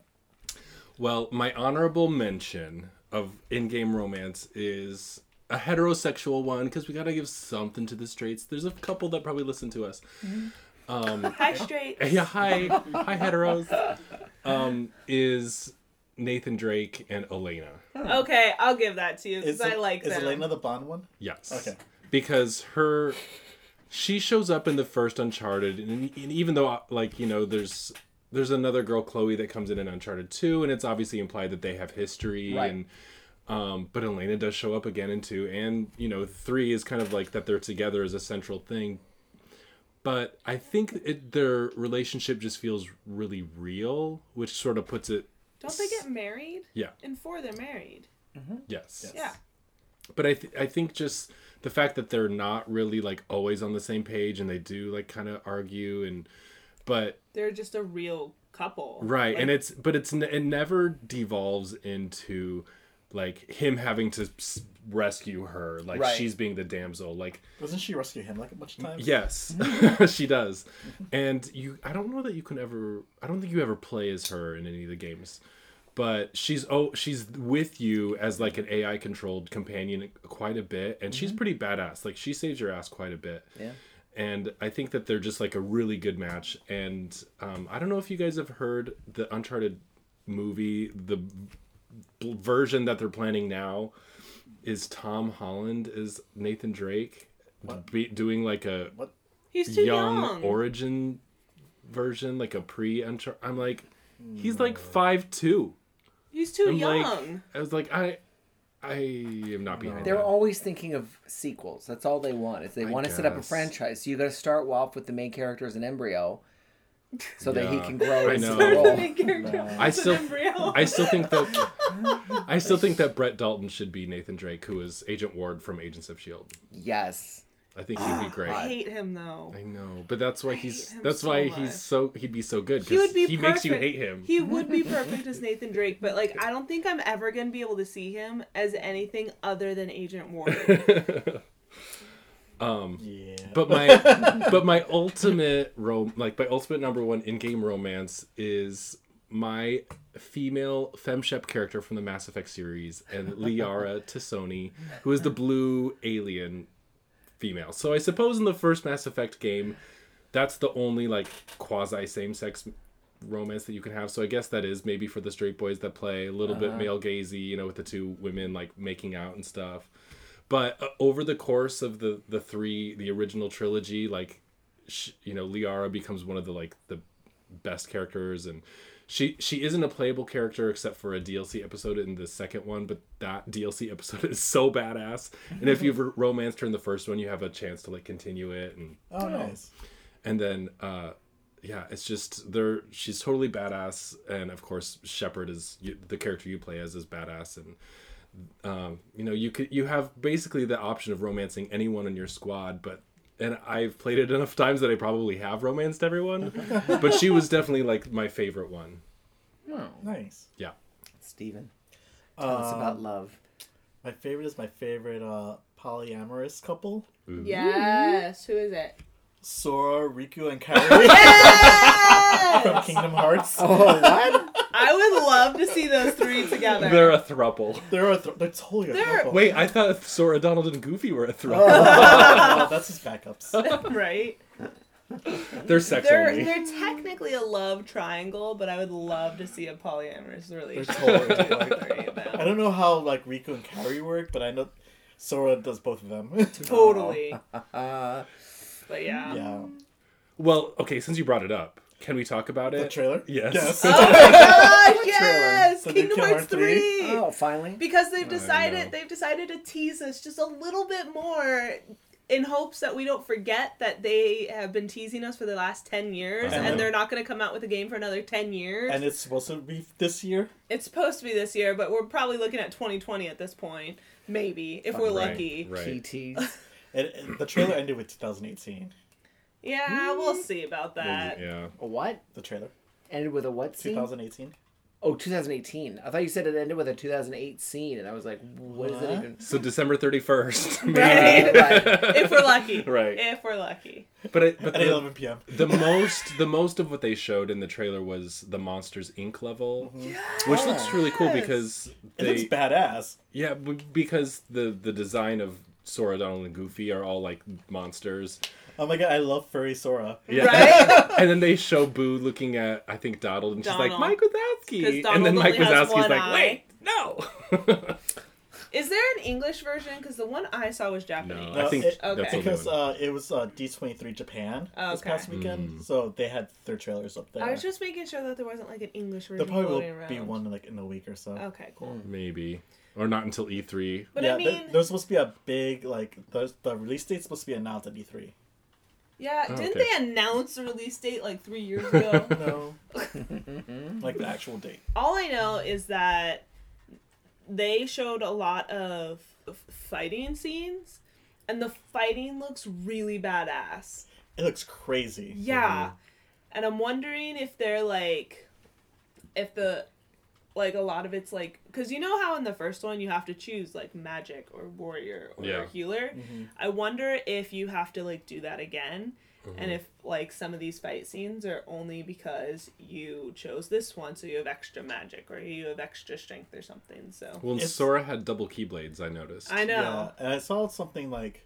Well, my honorable mention of in-game romance is a heterosexual one because we gotta give something to the straights. There's a couple that probably listen to us. Mm-hmm. Um, Hi, straight. yeah, hi, hi, heteros. Um, is Nathan Drake and Elena? Okay, I'll give that to you because Is, I like is them. Elena the Bond one? Yes. Okay. Because her, she shows up in the first Uncharted, and, and even though like you know, there's there's another girl, Chloe, that comes in in Uncharted Two, and it's obviously implied that they have history, Right. and um, but Elena does show up again in two, and you know, three is kind of like that they're together as a central thing. But I think it, their relationship just feels really real, which sort of puts it. Don't they get married? Yeah. In four, they're married. Mm-hmm. Yes. Yeah. but I th- I think just the fact that they're not really like always on the same page and they do like kind of argue and but They're just a real couple. right Like, and it's but it's it never devolves into like him having to rescue her like Right. she's being the damsel like Doesn't she rescue him like a bunch of times? yes. She does. And you i don't know that you can ever i don't think you ever play as her in any of the games. But she's oh she's with you as like an ai controlled companion quite a bit and she's pretty badass. Like she saves your ass quite a bit. Yeah. and i think that they're just like a really good match. And um, i don't know if you guys have heard the uncharted movie the v- version that they're planning now is tom holland is nathan drake be, doing like a he's too young, young. origin version, like a pre Uncharted. I'm like, he's like five two. he's too I'm like, young. I was like, I, I am not behind They're that. always thinking of sequels. That's all they want. Is they I want to set up a franchise. So you got to start off with the main character as an embryo, so that he can grow I know. the The main character I is an still, embryo. I still think that, I still think that Brett Dalton should be Nathan Drake, who is Agent Ward from Agents of Shield. Yes. I think he'd be great. I hate him though. I know, but that's why he's that's so why much. he's so he'd be so good He would because be he, makes you hate him. He would be perfect as Nathan Drake, but like I don't think I'm ever gonna be able to see him as anything other than Agent Ward. Um, yeah. but my but my ultimate rom like my ultimate number one in-game romance is my female femshep character from the Mass Effect series and Liara T'Soni, who is the blue alien female. So I suppose in the first Mass Effect game, that's the only like quasi same-sex romance that you can have. So I guess that is maybe for the straight boys that play a little bit male gazy, you know, with the two women like making out and stuff but uh, over the course of the the three the original trilogy like sh- you know liara becomes one of the like the best characters and she she isn't a playable character except for a dlc episode in the second one but that dlc episode is so badass. And if you've romanced her in the first one you have a chance to like continue it and oh, nice. and then uh yeah, it's just they're she's totally badass, and of course Shepard is you, the character you play as is badass, and um, you know you could you have basically the option of romancing anyone in your squad, but and I've played it enough times that I probably have romanced everyone, but she was definitely like my favorite one. Oh, Nice. Yeah, Steven. Tell us about Um, love. My favorite is my favorite uh, polyamorous couple. Yes. Who is it? Sora, Riku, and Kairi Yes! from Kingdom Hearts. Oh, what? I would love to see those three together. they're a throuple. They're a th- they're totally a They're- couple. Wait, I thought Sora, Donald, and Goofy were a throuple. Oh, that's his backups. right? They're sex They're only. they're technically a love triangle, but I would love to see a polyamorous relationship. totally between the like- three of them. I don't know how like Riku and Kairi work, but I know Sora does both of them. Totally. Uh, But yeah. yeah. Well, okay, since you brought it up, can we talk about it? The trailer? Yes. Yes. Oh my gosh, yes! trailer? Kingdom Kingdom Hearts Hearts 3? 3. oh, finally. Because they've decided they've decided to tease us just a little bit more in hopes that we don't forget that they have been teasing us for the last 10 years Uh-huh. and they're not going to come out with a game for another 10 years. and it's supposed to be this year. it's supposed to be this year, but we're probably looking at 2020 at this point. Maybe, if we're Right, lucky. Right. PTs. It, it- the trailer ended with 2018. Yeah, we'll see about that. Yeah. A what? The trailer. Ended with a what scene? 2018. Oh, 2018. I thought you said it ended with a 2008 scene, and I was like, what is it What? even? So December 31st. Right. maybe. If we're lucky. Right. If we're lucky. But it, but At the, 11 p.m. the most the most of what they showed in the trailer was the Monsters Inc. level, mm-hmm. which looks really cool Yes. because It looks badass. yeah b- because the the design of Sora, Donald, and Goofy are all like monsters. Oh my god, I love furry Sora. Yeah. Right? and then they show Boo looking at I think Donald, and she's like Mike Mike 'Cause Wazowski, and then Mike only has Wazowski's like, eye. wait, no. Is there an English version? Because the one I saw was Japanese. No, I think it- Okay. Because uh, it was uh, D23 Japan Oh, this past weekend, Mm. so they had their trailers up there. I was just making sure that there wasn't like an English version. there version probably will around. be one like in a week or so. Okay, cool. Maybe or not until E E3. But yeah, I there- mean, there's supposed to be a big like the the release date's supposed to be announced at E E3. Yeah, Oh, didn't okay. they announce the release date like three years ago? No, like the actual date. All I know is that they showed a lot of fighting scenes, and the fighting looks really badass. It looks crazy. Yeah. Mm-hmm. And I'm wondering if they're like if the like a lot of it's like cuz you know how in the first one you have to choose like magic or warrior or Yeah. healer. Mhm. I wonder if you have to like do that again Mm-hmm. and if like some of these fight scenes are only because you chose this one so you have extra magic or you have extra strength or something. So Well, It's- Sora had double keyblades. I noticed. I know. Yeah, and I saw something like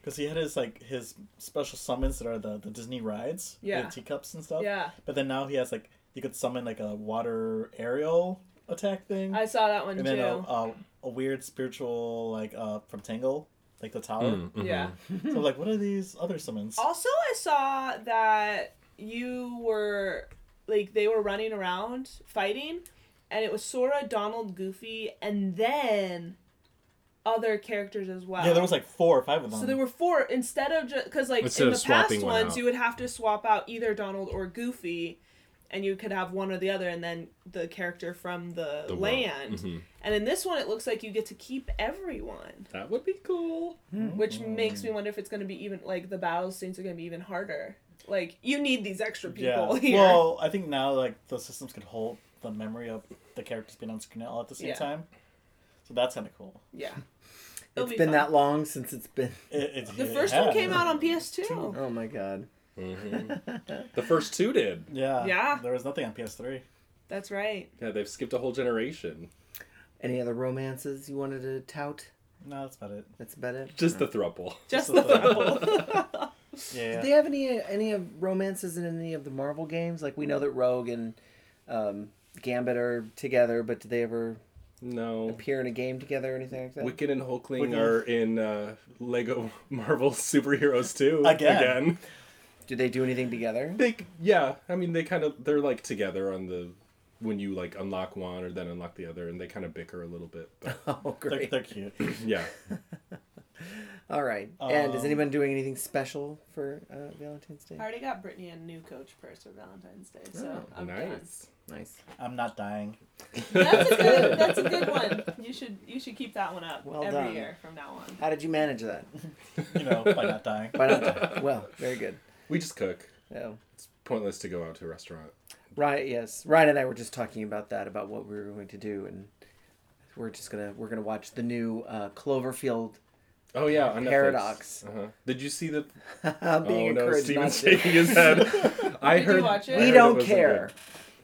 because he had his like his special summons that are the, the Disney rides, Yeah. the teacups and stuff. Yeah. But then now he has like he could summon like a water aerial attack thing, I saw that one and too. then a, a, a weird spiritual like uh from Tangle, like the tower. Mm, mhm. yeah. So like, what are these other summons? Also, I saw that you were like they were running around fighting, and it was Sora, Donald, Goofy, and then other characters as well. Yeah, there was like four or five of them. So there were four instead of just because like Instead in the past ones one ones out. you would have to swap out either Donald or Goofy, and you could have one or the other, and then the character from the, The world. land. Mhm. And in this one, it looks like you get to keep everyone, That would be cool. which makes me wonder if it's going to be even like the battle scenes are going to be even harder. Like you need these extra people yeah. here. Well, I think now like the systems could hold the memory of the characters being on screen all at the same Yeah. time. So that's kind of cool. yeah. It'll It's be been fun. that long since it's been. It, it, The it first one came out on PS2. Oh my god. The first two did. Yeah. Yeah. There was nothing on PS3. That's right. Yeah, they've skipped a whole generation. Any other romances you wanted to tout? No, that's about it. That's about it. Just the thruple. Just Just the the- throuple. Yeah. Did they have any any of romances in any of the Marvel games? Like we know that Rogue and um, Gambit are together, but did they ever No. appear in a game together or anything like that? Wiccan and Hulkling Wiccan. are in uh, Lego Marvel superheroes too. Again. Again. Did they do anything together? They yeah, I mean they kind of they're like together on the when you like unlock one or then unlock the other and they kind of bicker a little bit. But Oh, They're, great. they're cute. yeah. All right. And is Um, anyone doing anything special for uh, Valentine's Day? I already got Brittany a new Coach purse for Valentine's Day, so Oh, I'm done. nice. Nice. I'm not dying. That's a good. That's a good one. You should you should keep that one up Well every done. year from now on. How did you manage that? You know, by not dying. By not? Dying. Well, very good. We just cook. Oh. It's pointless to go out to a restaurant. Ryan, yes, Ryan and I were just talking about that, about what we were going to do, and we're just gonna we're gonna watch the new uh, Cloverfield. Oh yeah, on Paradox. Uh-huh. Did you see the? I'm being oh no, encouraged not Steven's to. shaking his head. I Did you heard. watch it? I We don't wasn't care.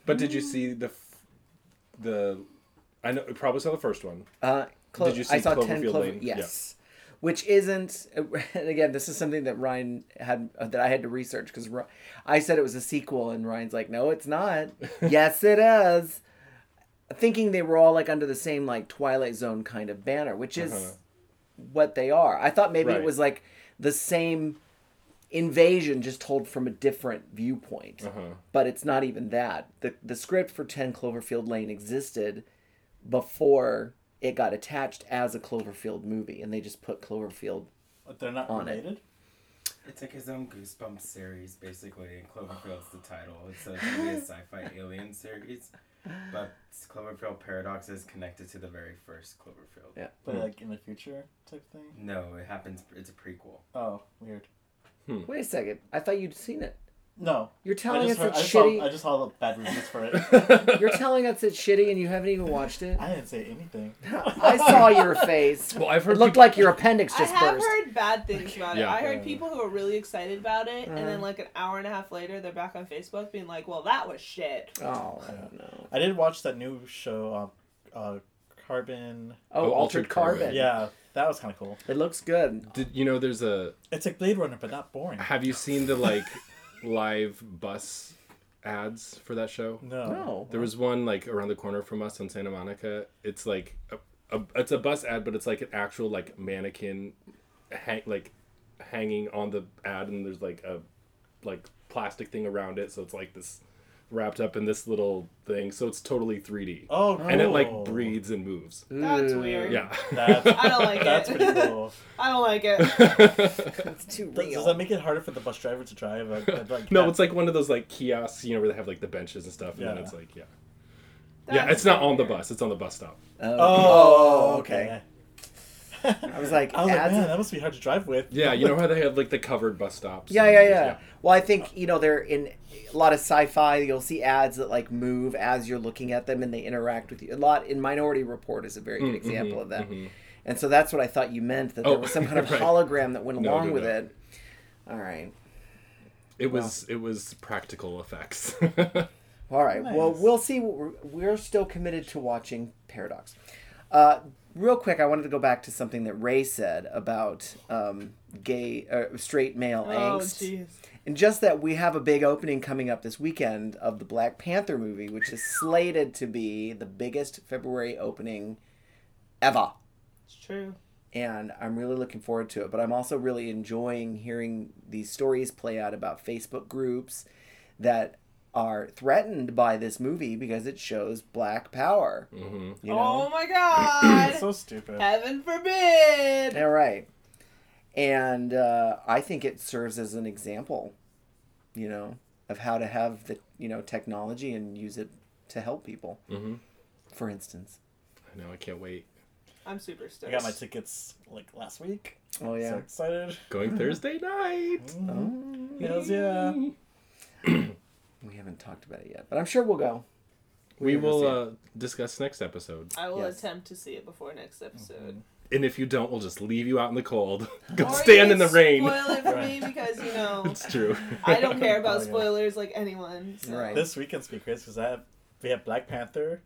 But did you see the? f- The, I know you probably saw the first one. Uh, Clo- Did you see I saw ten Cloverfield Clover. Lane? Yes, which isn't. And again, this is something that Ryan had uh, that I had to research because I said it was a sequel, and Ryan's like, "No, it's not." yes, it is. Thinking they were all like under the same like Twilight Zone kind of banner, which is Uh-huh. what they are. I thought maybe it was like the same invasion just told from a different viewpoint. Uh-huh. But it's not even that. The the script for 10 Cloverfield Lane existed before it got attached as a Cloverfield movie and they just put Cloverfield But they're not On it. related. It's like his own Goosebumps series, basically, and Cloverfield's the title. It's a, to a sci-fi alien series, but Cloverfield Paradox is connected to the very first Cloverfield. Yeah. But hmm. like in the future type thing. No, it happens. It's a prequel. Oh, weird. Wait a second. I thought you'd seen it. No. You're telling us heard, it's I, just saw, shitty. I just saw the bad reviews for it. You're telling us it's shitty and you haven't even watched it. I didn't say anything. I saw your face. Well, I've heard It looked peop- like your appendix just burst. I have burst. heard bad things about it. I heard people who are really excited about it, and Uh-huh. then like an hour and a half later, they're back on Facebook being like, "Well, that was shit." Oh, I don't know. I did watch that new show, uh, uh, Carbon. Oh, Oh, Altered, Altered Carbon. Carbon. Yeah, that was kind of cool. It looks good. Did you know there's a? It's like Blade Runner, but not boring. Have you seen the like live bus ads for that show? No. No. There was one like around the corner from us on Santa Monica. It's like a, a it's a bus ad, but it's like an actual like mannequin, hang like hanging on the ad, and there's like a like plastic thing around it, so it's like this wrapped up in this little thing, so it's totally 3D, Oh, and it like breathes and moves. That's weird. Yeah. That's, I don't like that's it. pretty cool. I don't like it. It's too Does, real. does that make it harder for the bus driver to drive? Like, like no, that- it's like one of those like kiosks, you know, where they have like the benches and stuff, and then Yeah. it's like yeah, yeah, it's not on the bus, it's on the bus stop. Oh, Oh, okay. I was like, I was like, ads- man, that must be hard to drive with. Yeah, you know how they have like the covered bus stops. Yeah, and yeah, yeah. Well, I think you know they're in a lot of sci-fi. You'll see ads that like move as you're looking at them, and they interact with you. A lot in Minority Report is a very good Mm, example mhm, of that. mhm. And so that's what I thought you meant that there Oh, was some kind of right. hologram that went No, along no, with no. it. All right, It was it was practical effects. all right. Well, we'll see. We're, we're still committed to watching Paradox. Uh, real quick, I wanted to go back to something that Ray said about um, gay, uh, straight male Oh angst. And just that we have a big opening coming up this weekend of the Black Panther movie, which is slated to be the biggest February opening ever. It's true. And I'm really looking forward to it. But I'm also really enjoying hearing these stories play out about Facebook groups that are threatened by this movie because it shows black power. hmm You Oh my god. so stupid. Heaven forbid. All right. And uh, I think it serves as an example, you know, of how to have the, you know, technology and use it to help people, hmm for instance. I know. I can't wait. I'm super stoked. I got my tickets like last week. Oh, yeah! So excited. Going Thursday night. Mhm. Oh, Hells yeah. We haven't talked about it yet, but I'm sure we'll go. We We're will uh, discuss next episode. I will Yes. attempt to see it before next episode. And if you don't, we'll just leave you out in the cold. Go Or stand in the rain. Spoil it for me because you know It's true. I don't care about Oh, yeah. spoilers like anyone. So. Right. This weekend's be crazy because I have we have Black Panther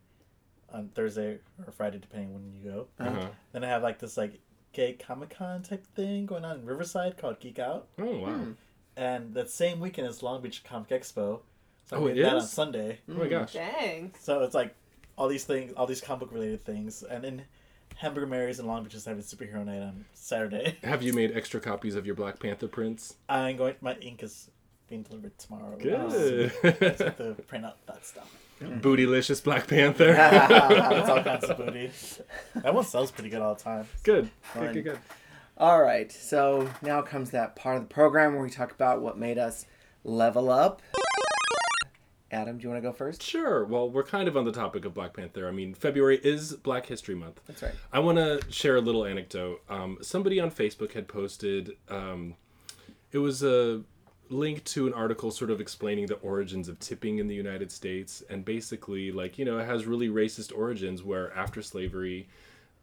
on Thursday or Friday depending when you go. Uh-huh. Then I have like this like gay Comic Con type thing going on in Riverside called Geek Out, Oh wow. Hmm. and that same weekend is Long Beach Comic Expo. So I'm Oh, it doing that on? Sunday. Oh my gosh. Dang. So it's like all these things, all these comic book related things, and then Hamburger Mary's and Long Beach is having superhero night on Saturday. Have you made extra copies of your Black Panther prints? I'm going. My ink is being delivered tomorrow. Good. Um, I just have to print out that stuff. Bootylicious Black Panther. That's all kinds of booty. That one sells pretty good all the time. good. Fun. Good. Good. Good. All right, so now comes that part of the program where we talk about what made us level up. Adam, do you want to go first? Sure. Well, we're kind of on the topic of Black Panther. I mean, February is Black History Month. That's right. I want to share a little anecdote. Um, somebody on Facebook had posted, um, it was a link to an article sort of explaining the origins of tipping in the United States. And basically, like, you know, it has really racist origins where after slavery,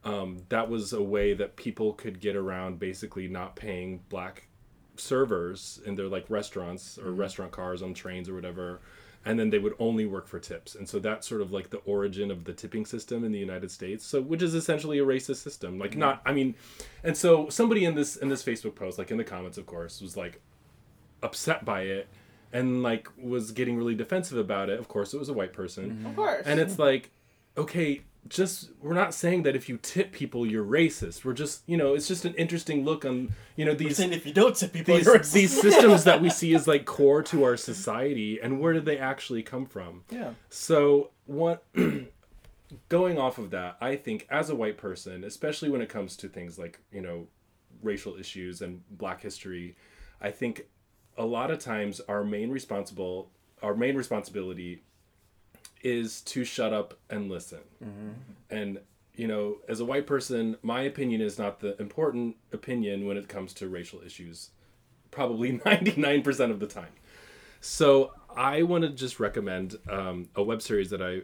um, that was a way that people could get around basically not paying black servers in their like restaurants or restaurant cars on trains or whatever and then they would only work for tips. And so that's sort of like the origin of the tipping system in the united states. So which is essentially a racist system. Like not i mean and so somebody in this in this facebook post like in the comments of course was like upset by it and like was getting really defensive about it. Of course it was a white person. Of course. and it's like okay just we're not saying that if you tip people you're racist. We're just you know it's just an interesting look on you know these if you don't tip people, these, these systems that we see as like core to our society and where did they actually come from? Yeah. so what going off of that i think as a white person especially when it comes to things like you know racial issues and black history i think a lot of times our main responsible our main responsibility is to shut up and listen and you know as a white person my opinion is not the important opinion when it comes to racial issues probably 99% of the time so I want to just recommend um, a web series that I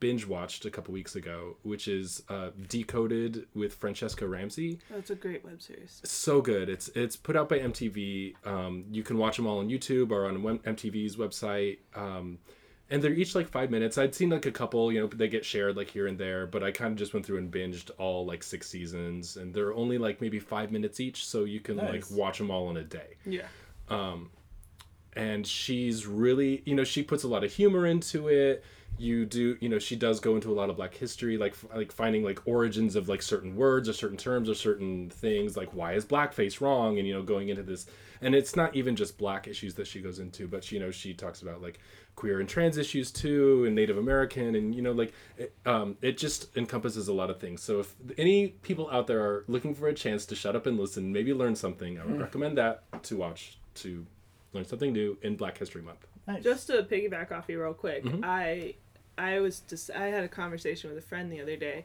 binge watched a couple weeks ago, which is uh, Decoded with Franchesca Ramsey. That's a great web series. So good. It's it's put out by MTV. Um, you can watch them all on YouTube or on MTV's website. Um, and they're each like five minutes. I'd seen like a couple, you know, they get shared like here and there, but I kind of just went through and binged all like six seasons, and they're only like maybe five minutes each, so you can Nice. like watch them all in a day Yeah. Um, and she's really you know she puts a lot of humor into it you do you know she does go into a lot of black history like like finding like origins of like certain words or certain terms or certain things like why is blackface wrong and you know going into this and it's not even just black issues that she goes into but you know she talks about like queer and trans issues too and native american and you know like it, um, it just encompasses a lot of things so if any people out there are looking for a chance to shut up and listen maybe learn something i would recommend that to watch to learn something new in black history month Nice. Just to piggyback off you real quick, Mm-hmm. I I was just I had a conversation with a friend the other day,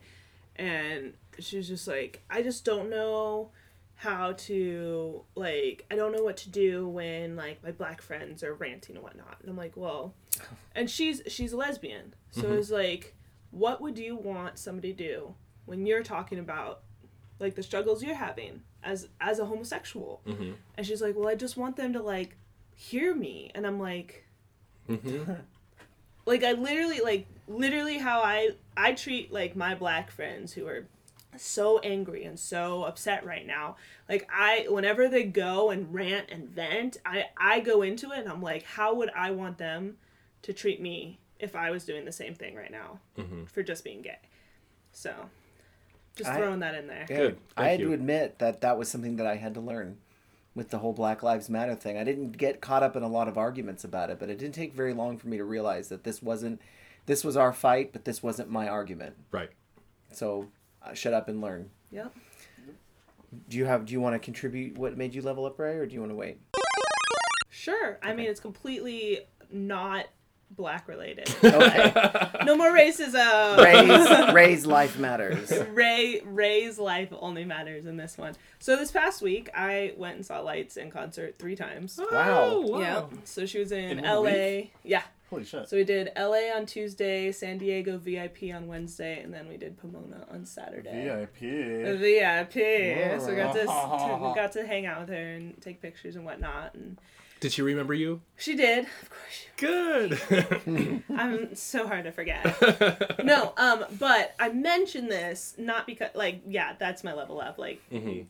and she was just like, I just don't know how to like I don't know what to do when like my black friends are ranting and whatnot. And I'm like, well, and she's she's a lesbian, so Mm-hmm. it's like, what would you want somebody to do when you're talking about like the struggles you're having as as a homosexual? Mm-hmm. And she's like, well, I just want them to like hear me, and I'm like Mm-hmm. like I literally like literally how I I treat like my black friends who are so angry and so upset right now. Like I whenever they go and rant and vent, I I go into it and I'm like how would I want them to treat me if I was doing the same thing right now mm-hmm. for just being gay. So just I- throwing that in there. Yeah, Good, I had you. to admit that that was something that I had to learn with the whole Black Lives Matter thing. I didn't get caught up in a lot of arguments about it, but it didn't take very long for me to realize that this wasn't this was our fight, but this wasn't my argument. right So Uh, shut up and learn. Yep. Do you have? Do you want to contribute? What made you level up, Ray, or do you want to wait? Sure. I mean it's completely not black related. Okay. no more racism. Uh, Ray's Ray's life matters. Ray Ray's life only matters in this one. So this past week, I went and saw Lights in concert three times. Wow. Oh, Yeah. So she was in, In one L.A. Yeah. Holy shit. So we did L.A. on Tuesday, San Diego VIP on Wednesday, and then we did Pomona on Saturday. VIP. VIP. So we got to, to we got to hang out with her and take pictures and whatnot. And did she remember you she did. Of course. She, good I'm so hard to forget. no, um, but I mentioned this not because like yeah, that's my level up. Like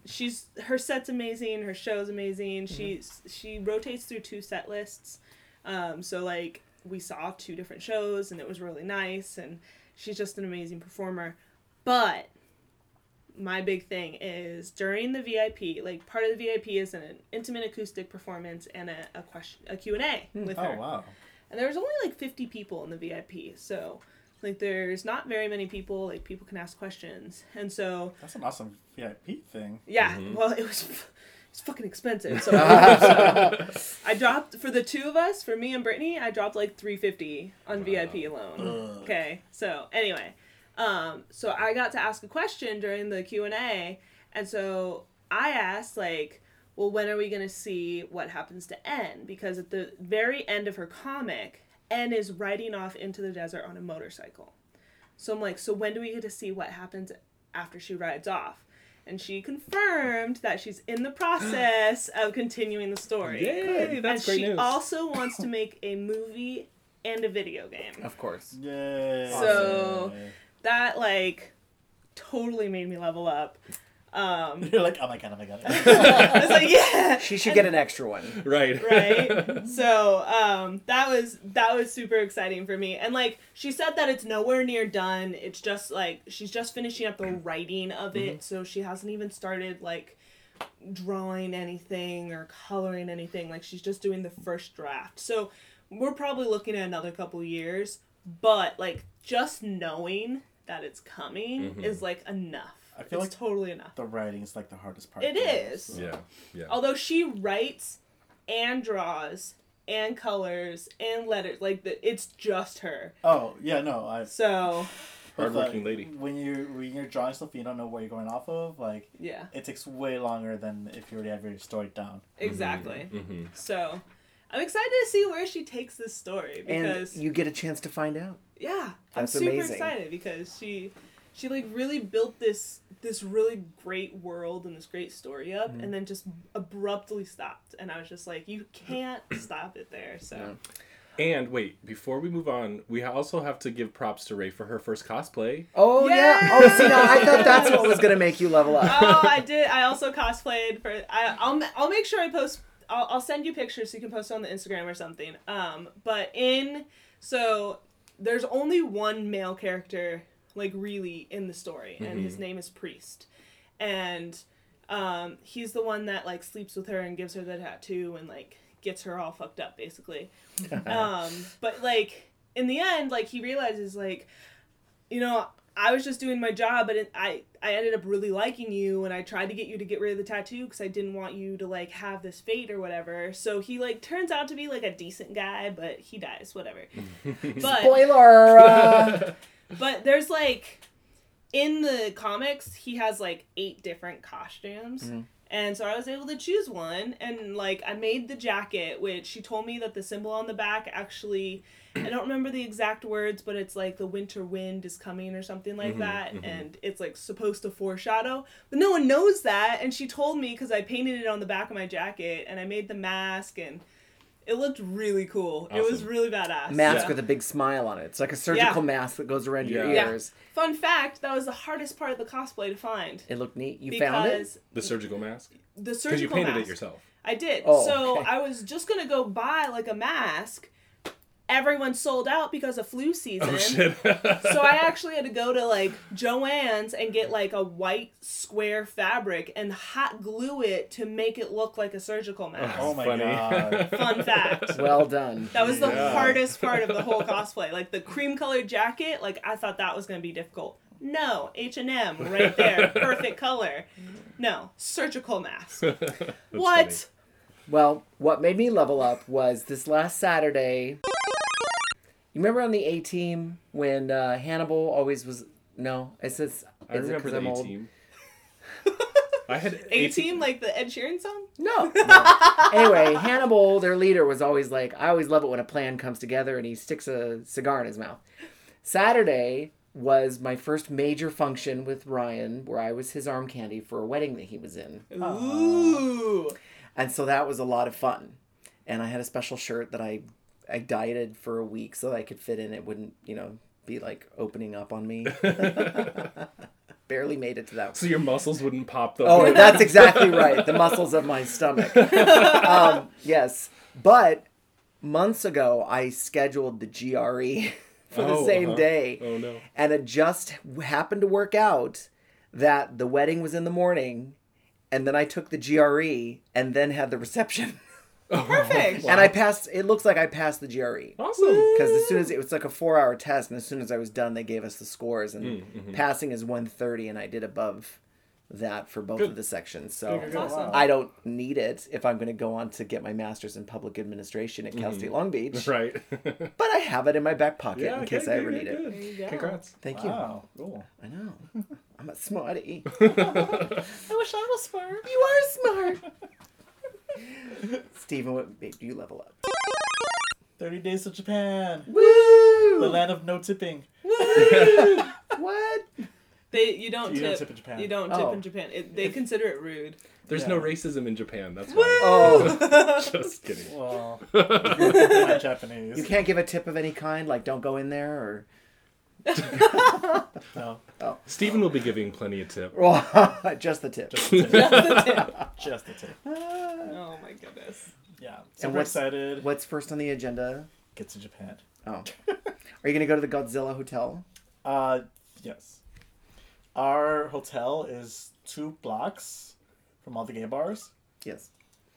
she's her set's amazing, her show's amazing. She's she rotates through two set lists. Um, so like we saw two different shows and it was really nice and she's just an amazing performer. But my big thing is during the VIP, like part of the VIP is an intimate acoustic performance and a, a question a Q&A hmm. with Oh her wow. and there was only like 50 people in the VIP. So Like there's not very many people. Like people can ask questions, and so That's an awesome VIP thing. yeah. Mm-hmm. Well, it was. It's fucking expensive. So, so I dropped for the two of us, for me and Brittany, I dropped like three fifty on VIP alone. Okay. So anyway, um, so I got to ask a question during the Q and A, and so I asked like, well, when are we gonna see what happens to En? Because at the very end of her comic, En is riding off into the desert on a motorcycle. So I'm like, so when do we get to see what happens after she rides off? And she confirmed that she's in the process of continuing the story. Yay, that's great. and great she news. also wants to make a movie and a video game. Of course. Yay. So- That like totally made me level up. Um, You're like, oh my god, oh my god. I was like, yeah. She should get an extra one. right. right. So um that was that was super exciting for me. And like she said that it's nowhere near done. It's just like she's just finishing up the writing of it so she hasn't even started like drawing anything or coloring anything. Like she's just doing the first draft. So we're probably looking at another couple years but like just knowing that it's coming is like enough I feel it's like- totally enough the writing is like the hardest part. It for is. Yeah. Yeah. although she writes and draws and colors and letters like the, it's just her Oh yeah, no, I. so Hardworking like, lady. When you when you're drawing stuff, you don't know where you're going off of. Like yeah it takes way longer than if you already have your story down. exactly Mm-hmm. so i'm excited to see where she takes this story because And you get a chance to find out. yeah That's i'm super amazing. excited because she she like really built this this really great world and this great story up Mm-hmm. and then just abruptly stopped and i was just like you can't stop it there so Yeah. And wait, before we move on, we also have to give props to Ray for her first cosplay. Oh yeah. Yeah. Oh, see now I thought that's what was gonna make you level up. oh, I did. I also cosplayed for. I, I'll I'll make sure I post. I'll, I'll send you pictures so you can post it on the Instagram or something. Um, but in so there's only one male character like really in the story, and his name is Priest, and um, he's the one that like sleeps with her and gives her the tattoo and like gets her all fucked up basically. um, but like in the end, like he realizes like you know, I was just doing my job, but it, I I ended up really liking you, and I tried to get you to get rid of the tattoo because I didn't want you to like have this fate or whatever. So he like turns out to be like a decent guy, but he dies, whatever. but Spoiler. Uh, but there's like in the comics he has like eight different costumes. Mm-hmm. And so I was able to choose one. And like I made the jacket which she told me that the symbol on the back actually I don't remember the exact words but it's like the winter wind is coming or something like mm-hmm, that. Mm-hmm. and it's like supposed to foreshadow. But no one knows that. And she told me cuz I painted it on the back of my jacket and I made the mask and it looked really cool. It was Awesome. really badass. mask Yeah. with a big smile on it. It's like a surgical Yeah. mask that goes around your Yeah. ears. Fun fact, that was the hardest part of the cosplay to find. It looked neat. You found it. The surgical mask? the surgical mask. Because surgical you painted mask. it yourself. I did. Oh, so okay. I was just gonna go buy like a mask. Everyone sold out because of flu oh, season. Oh shit. so I actually had to go to like Joann's and get like a white square fabric and hot glue it to make it look like a surgical mask. Oh my Funny. god. Fun fact. Well done. That was the Yeah. hardest part of the whole cosplay. Like the cream colored jacket, like I thought that was gonna be difficult. No, H and M right there, perfect color. No, surgical mask. What? funny. Well, what made me level up was this last Saturday. You remember on the A team when uh, Hannibal always was no? It says I is it remember 'cause the I'm A team. I had A team, like the Ed Sheeran song? No. anyway, Hannibal, their leader, was always like, I always love it when a plan comes together and he sticks a cigar in his mouth. Saturday was my first major function with Ryan where I was his arm candy for a wedding that he was in. Ooh. And so that was a lot of fun. And I had a special shirt that I I dieted for a week so that I could fit in. It wouldn't, you know, be like opening up on me. Barely made it to that. So your muscles wouldn't pop though. Oh, that's exactly right. The muscles of my stomach. Um, yes. But months ago, I scheduled the GRE for the Oh, same uh-huh. day. Oh no. And it just happened to work out that the wedding was in the morning. And then I took the GRE and then had the reception. Perfect. And I passed. It looks like I passed the GRE. Awesome. Because as soon as it was like a four-hour test, and as soon as I was done, they gave us the scores, and Mm-hmm. passing is 130, and I did above that for both of the sections. So awesome. I don't need it if I'm going to go on to get my master's in public administration at Cal State Long Beach. Mm-hmm. Right. But I have it in my back pocket yeah. in okay, case I ever good, need it. good. There you. Congrats. Thank you. Wow, cool. I know. I'm a smarty. I wish I was smart. You are smart. Steven, what made you level up? 30 days to Japan. The land of no tipping. What? They you don't You tip. don't tip in Japan. You don't tip Oh. in Japan. It, they consider it rude. There's no racism in Japan. That's why. Oh, Just kidding. Well, my Japanese. you can't give a tip of any kind. Like, don't go in there, or No, Steven will be giving plenty of tip. just the tip. just the tip. That's the tip. just the tip. Oh my goodness. Yeah, super what's- excited. What's first on the agenda? Get to Japan. Oh, are you gonna go to the Godzilla Hotel? Uh, yes. Our hotel is two blocks from all the gay bars, Yes.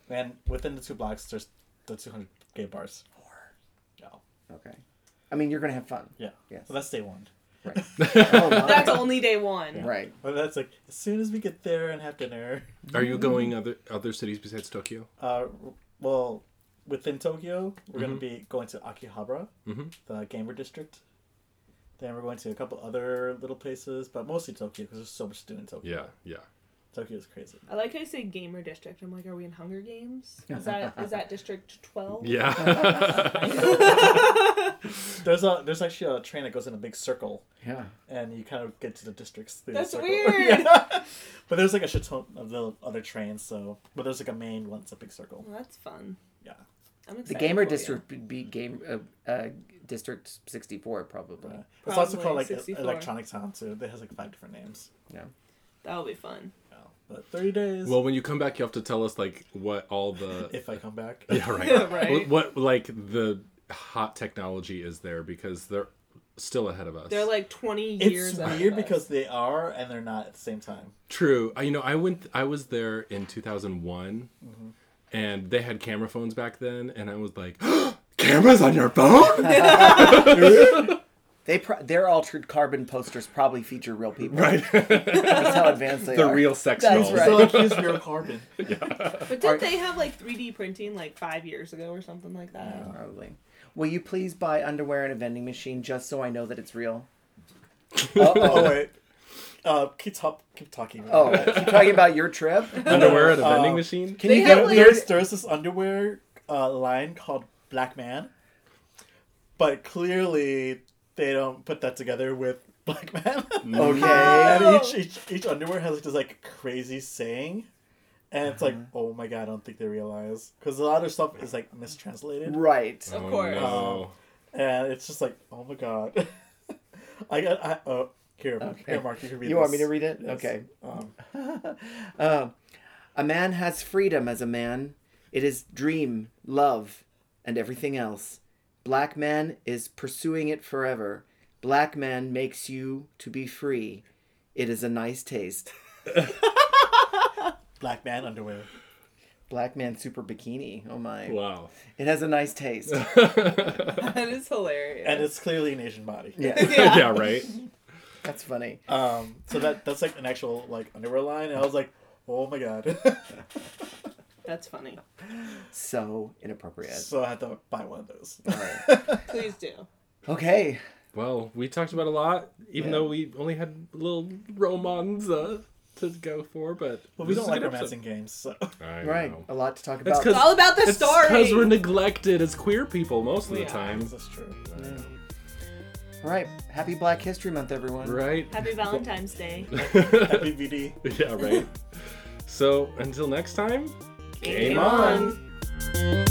and within the two blocks, there's the 200 gay bars. Yeah, Okay. I mean, you're gonna have fun. yeah. Yes. So that's day one. Right. Oh, my. That's only day one. Right. But that's like as soon as we get there and have dinner. Are you going other other cities besides Tokyo? Uh, well, within Tokyo, we're gonna be going to Akihabara, Mhm. the gamer district. Then we're going to a couple other little places, but mostly Tokyo because there's so much to do in Tokyo. Yeah, yeah. Tokyo is crazy. I like how you say gamer district. I'm like, are we in Hunger Games? Is that is that district twelve? Yeah. There's a there's actually a train that goes in a big circle, Yeah. and you kind of get to the districts. Through That's the circle. weird. Yeah. But there's like a shit ton of little other trains, so but there's like a main one. It's a big circle. Well, that's fun. Yeah. I'm The gamer for you. district would be game uh, uh, district 64 probably. Yeah. It's also called like 64. Electronic Town too. It has like five different names. Yeah. That'll be fun. Yeah. But 30 days. well, when you come back, you have to tell us like what all the if I come back. yeah right Right. What, what like the hot technology is there because they're still ahead of us. They're like 20 years. It's ahead of weird us. because they are and they're not at the same time. True. I, you know, I went. I was there in 2001, mm-hmm. and they had camera phones back then, and I was like, "Cameras on your phone?" They pro- their altered carbon posters probably feature real people. right. That's how advanced they the are. The real sex That's dolls. right. So like here's real carbon. But did they have like 3D printing like five years ago or something like that? Probably. Will you please buy underwear in a vending machine just so I know that it's real? Uh-oh. Oh wait. Uh, keep top, keep talking. Oh, keep talking about your trip. Underwear at a vending Uh, machine. Can They you have, get like- weird? There's there's this underwear uh, line called Black Man, but clearly they don't put that together with Black Man. Okay. and each, each each underwear has like this like crazy saying, and it's like, Uh-huh. oh my god, I don't think they realize because a lot of stuff is like mistranslated, Right. Of Oh, course. no. and it's just like, oh my god. I got I oh here Okay. here Mark you can read. You want me this. to read it? Yes. Okay. Um, Um, a man has freedom as a man. It is dream, love, and everything else. Black man is pursuing it forever. Black man makes you to be free. It is a nice taste. Black Man underwear. Black man super bikini. Oh my. Wow. It has a nice taste. That is hilarious. And it's clearly an Asian body. Yeah, yeah. Right. that's funny. Um, so that that's like an actual like underwear line, and I was like, oh my god. That's funny. So inappropriate. so I had to buy one of those. All right. Please do. Okay. Well, we talked about a lot, even Yeah. though we only had little romans uh, to go for, but But we don't like good romancing games, so. I Right. know. A lot to talk It's about. 'cause- It's all about the It's story. because we're neglected as queer people most of We the time. that's true. All right. Happy Black History Month, everyone. Right? Happy Valentine's Day. Happy VD. yeah, right. So until next time, Game, on. on.